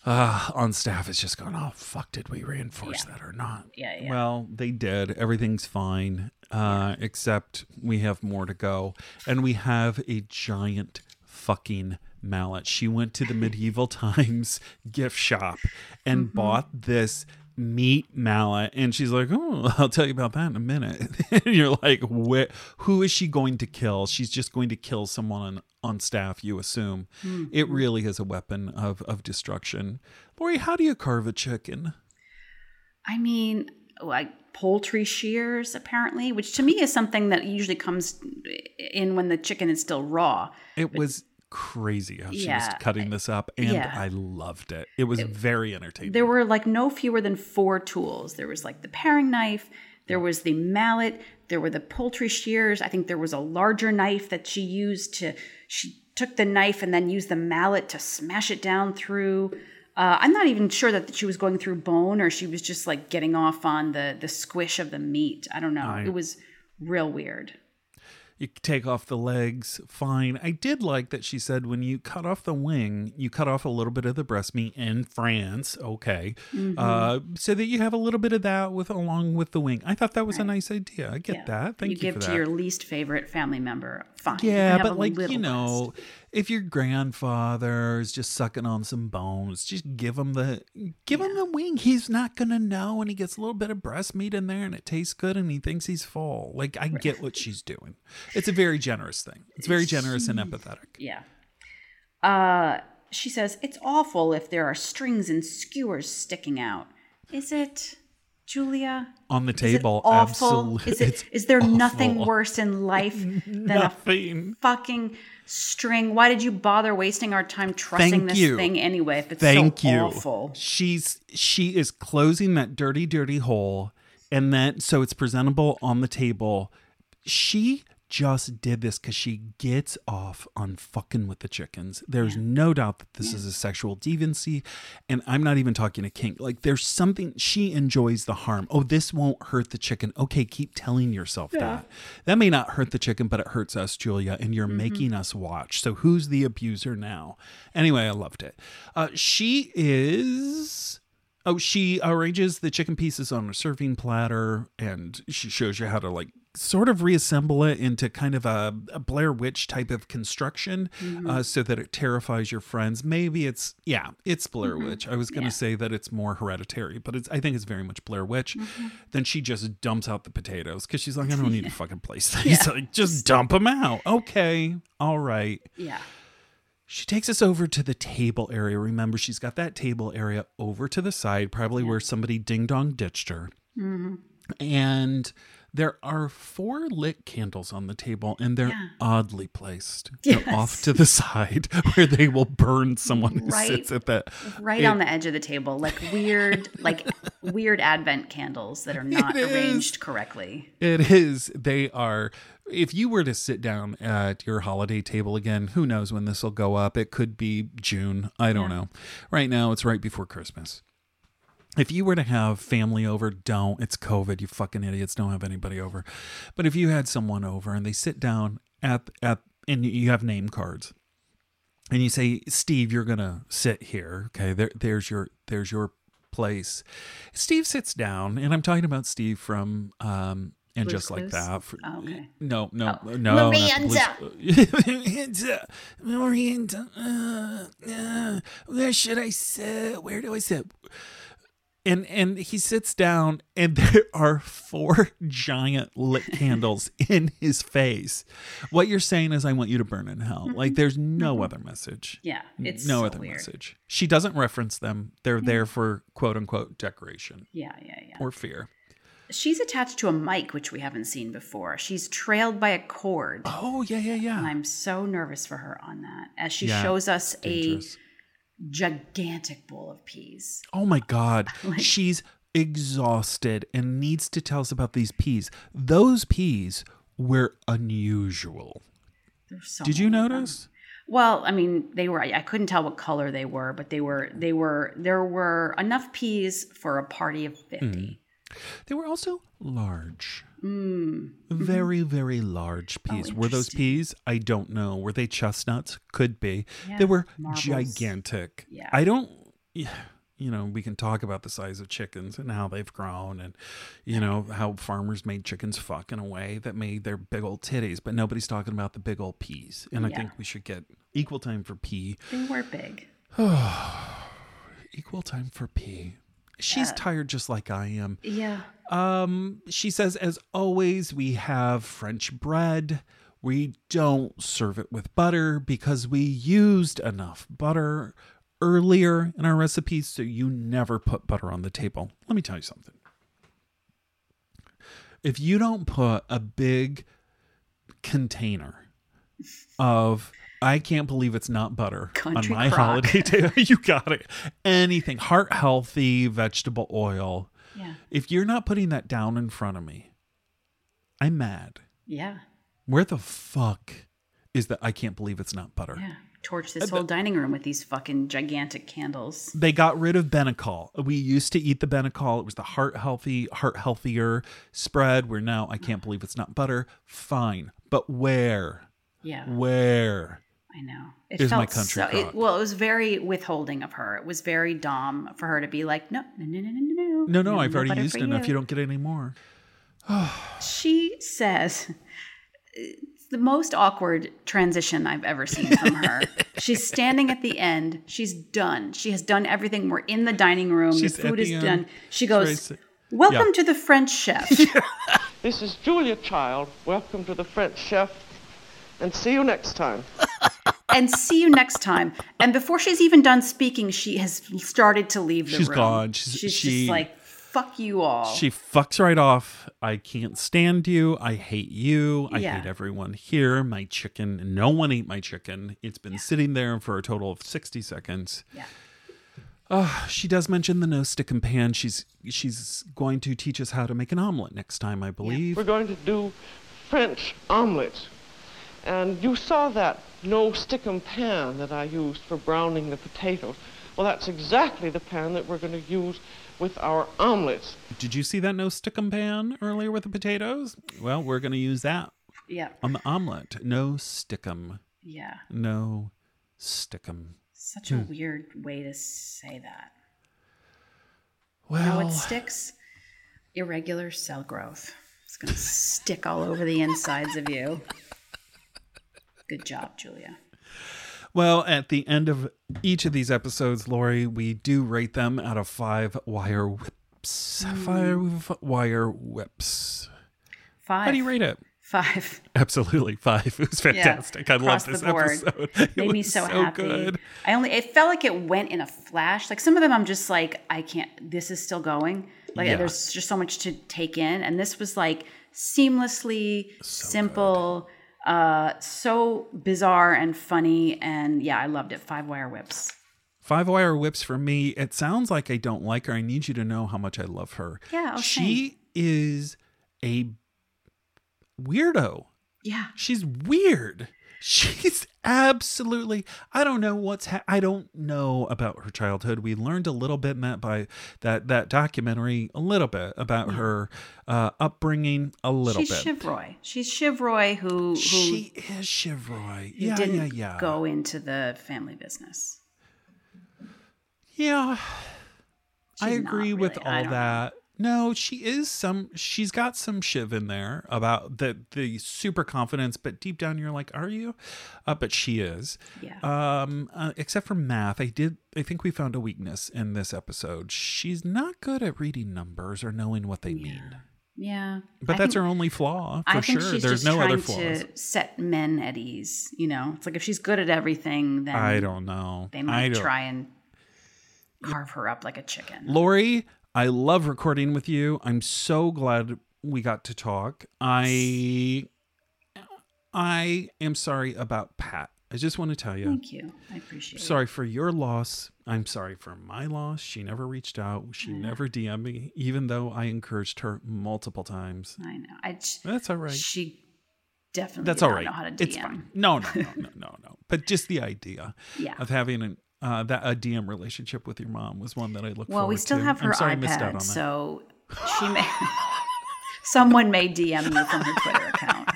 uh, on staff is just going, "Oh fuck, did we reinforce that or not?" Yeah, yeah. Well, they did. Everything's fine, uh, except we have more to go, and we have a giant fucking mallet. She went to the medieval times gift shop and Mm-hmm. bought this meat mallet. And she's like oh i'll tell you about that in a minute. And you're like wh- who is she going to kill? She's just going to kill someone on, on staff you assume. It really is a weapon of, of destruction. Lori how do you carve a chicken? I mean, like poultry shears, apparently, which to me is something that usually comes in when the chicken is still raw. it was crazy how she was Yeah, cutting this up and yeah. i loved it it was very entertaining There were like no fewer than four tools. There was like the paring knife, there was the mallet, there were the poultry shears. I think there was a larger knife that she used to, she took the knife and then used the mallet to smash it down through. Uh, I'm not even sure that she was going through bone or she was just like getting off on the the squish of the meat. I don't know. I- it was real weird. You take off the legs, fine. I did like that she said when you cut off the wing, you cut off a little bit of the breast meat in France, okay, Mm-hmm. uh, so that you have a little bit of that with along with the wing. I thought that was a nice idea. I get Yeah. that. Thank you, you give to that. your least favorite family member. Fine. Yeah, but like you know, breast. If your grandfather is just sucking on some bones, just give him the give him the wing. He's not gonna know, and he gets a little bit of breast meat in there, and it tastes good, and he thinks he's full. Like I get what she's doing. It's a very generous thing. It's very generous and empathetic. Yeah. Uh, she says it's awful if there are strings and skewers sticking out. Is it, Julia? On the Is it table, awful? absolutely. Is? It's Is there nothing worse in life than Nothing. a fucking string? Why did you bother wasting our time trussing Thank this you. thing anyway? If it's Thank so you. awful. She's she is closing that dirty, dirty hole, and then so it's presentable on the table. She just did this because she gets off on fucking with the chickens. There's no doubt that this is a sexual deviancy, and I'm not even talking a kink. Like there's something she enjoys the harm. Oh, this won't hurt the chicken. Okay, keep telling yourself that. That may not hurt the chicken, but it hurts us, Julia, and you're making us watch. So who's the abuser now? Anyway, I loved it. Uh, she is. Oh, she arranges the chicken pieces on a serving platter and she shows you how to like sort of reassemble it into kind of a, a Blair Witch type of construction uh, so that it terrifies your friends. Maybe it's, yeah, it's Blair Witch. I was going to Yeah. say that it's more hereditary, but it's, I think it's very much Blair Witch. Then she just dumps out the potatoes because she's like, I don't need to fucking place these. like, just dump them out. Okay. All right. Yeah. She takes us over to the table area. Remember, she's got that table area over to the side, probably where somebody ding dong ditched her. Mm-hmm. And there are four lit candles on the table, and they're Yeah. oddly placed. They're off to the side where they will burn someone who Right. sits at that. Right on the edge of the table, like weird, like weird Advent candles that are not It is. arranged correctly. It is. They are. If you were to sit down at your holiday table again, who knows when this will go up? It could be June. I don't know. Right now, it's right before Christmas. If you were to have family over, don't. It's COVID. You fucking idiots. Don't have anybody over. But if you had someone over and they sit down at at and you have name cards, and you say, Steve, you're gonna sit here. Okay, there, there's your there's your place. Steve sits down, and I'm talking about Steve from um and Blue's just like Clues? that. For- Oh, okay. No, no, Oh. no. not the Miranda. Miranda, Miranda. Uh, uh, where should I sit? Where do I sit? And and he sits down, and there are four giant lit candles in his face. What you're saying is, I want you to burn in hell. Mm-hmm. Like there's no mm-hmm. other message. Yeah, it's no so other weird. message. She doesn't reference them. They're there for quote unquote decoration Yeah, yeah, yeah. or fear. She's attached to a mic, which we haven't seen before. She's trailed by a cord. Oh yeah, yeah, And yeah. I'm so nervous for her on that as she Yeah, shows us Dangerous. a gigantic bowl of peas. Oh my God. Like- She's exhausted and needs to tell us about these peas. Those peas were unusual. So Did you many of them. notice? Well, I mean, they were. I couldn't tell what color they were, but they were. They were. There were enough peas for a party of fifty. Hmm. They were also large. Mm. Very, very large peas. were those peas? I don't know. Were they chestnuts? Could be. Yeah, they were marbles. gigantic. Yeah. I don't. yeah, You know, we can talk about the size of chickens and how they've grown and, you know, how farmers made chickens fuck in a way that made their big old titties, but nobody's talking about the big old peas. And I think we should get equal time for pea. They were big. Equal time for pea. She's tired just like I am. Yeah. Um, she says, as always, we have French bread. We don't serve it with butter because we used enough butter earlier in our recipes, so you never put butter on the table. Let me tell you something. If you don't put a big container of I can't believe it's not butter Country on my crock. holiday table. you got it. Anything heart healthy vegetable oil. Yeah. If you're not putting that down in front of me, I'm mad. Yeah. Where the fuck is that? I can't believe it's not butter. Yeah. Torch this whole dining room with these fucking gigantic candles. They got rid of Benecol. We used to eat the Benecol. It was the heart healthy, heart healthier spread. Where now I can't believe it's not butter. Fine, But where? Yeah. Where? I know. It Is my felt country so. It, well, it was very withholding of her. It was very dom for her to be like, no, no, no, no, no, no. No, no, I've no already used enough. You don't get any more. She says it's the most awkward transition I've ever seen from her. she's standing at the end. She's done. She has done everything. We're in the dining room. She's the food is end. done. She goes, Welcome Yeah. to the French chef. This is Julia Child. Welcome to the French Chef, and see you next time. And see you next time. And before she's even done speaking, she has started to leave the She's room. gone. She's- She's she- just like, fuck you all. She fucks right off. I can't stand you. I hate you. I Yeah. hate everyone here. My chicken. No one ate my chicken. It's been sitting there for a total of 60 seconds. yeah. She does mention the no stick and pan. She's she's going to teach us how to make an omelet next time, I believe. We're going to do French omelets. And you saw that no stickum pan that I used for browning the potatoes. Well, that's exactly the pan that we're going to use with our omelets. Did you see that no stick and pan earlier with the potatoes? Well, we're going to use that Yeah. on the omelet. No stick 'em. Yeah. No stick 'em. Such a weird way to say that. You Well, know what sticks? Irregular cell growth. It's going to stick all over the insides of you. Good job, Julia. Well, at the end of each of these episodes, Lori, we do rate them out of five wire whips. Five hmm. wire whips. Five. How do you rate it? Five. Absolutely five. It was fantastic. I love this episode. It Made me was so, happy. good. I only it felt like it went in a flash. Like some of them I'm just like, I can't this is still going. Like Yeah. there's just so much to take in. And this was like seamlessly simple, uh so bizarre and funny. And yeah, I loved it. Five wire whips. Five wire whips for me. It sounds like I don't like her. I need you to know how much I love her. Yeah, oh, she is a weirdo. Yeah. She's weird. She's absolutely. I don't know what's. Ha- I don't know about her childhood. We learned a little bit in that by that that documentary. A little bit about her uh, upbringing. A little She's bit. Shiv Roy. She's Shiv Roy who who she is Shiv Roy. Yeah, didn't yeah, yeah. go into the family business. Yeah, I She's not agree with really. I all don't know. No, she is some. She's got some shiv in there about the the super confidence, but deep down you're like, are you? Uh, but she is. Yeah. Um, uh, except for math, I did. I think we found a weakness in this episode. She's not good at reading numbers or knowing what they mean. Yeah. But I that's think- her only flaw for I think sure. she's There's just no other flaws. to set men at ease. You know, it's like if she's good at everything, then I don't know. they might try and carve her up like a chicken. Lori, I love recording with you. I'm so glad we got to talk. I I am sorry about Pat. I just want to tell you. Thank you. I appreciate it. Sorry for your loss. I'm sorry for my loss. She never reached out. She never DM'd me, even though I encouraged her multiple times. I know. I That's all right. she definitely That's all right. know how to DM. It's fine. No, no, no, no, no, no. But just the idea Yeah. of having an uh, that a DM relationship with your mom was one that I look Well, forward we still to. have her sorry I missed on iPad, so she may. Someone may DM you from her Twitter account.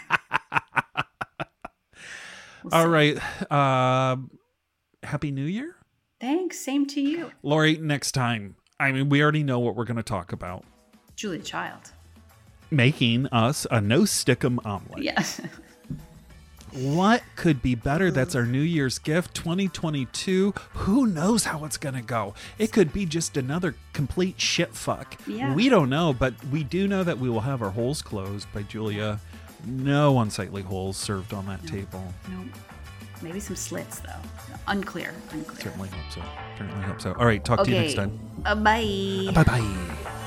We'll All see. right. Uh, Happy New Year, Thanks. Same to you, Lori. Next time. I mean, we already know what we're going to talk about. Julia Child. Making us a no stickum omelet. Yes. What could be better? That's our New Year's gift 2022. Who knows how it's going to go? It could be just another complete shit fuck. Yeah. We don't know, but we do know that we will have our holes closed by Julia. No unsightly holes served on that table. no. Maybe some slits though. Unclear. Unclear. Certainly hope so. Certainly hope so. All right. Talk to you next time. Uh, bye. Bye bye.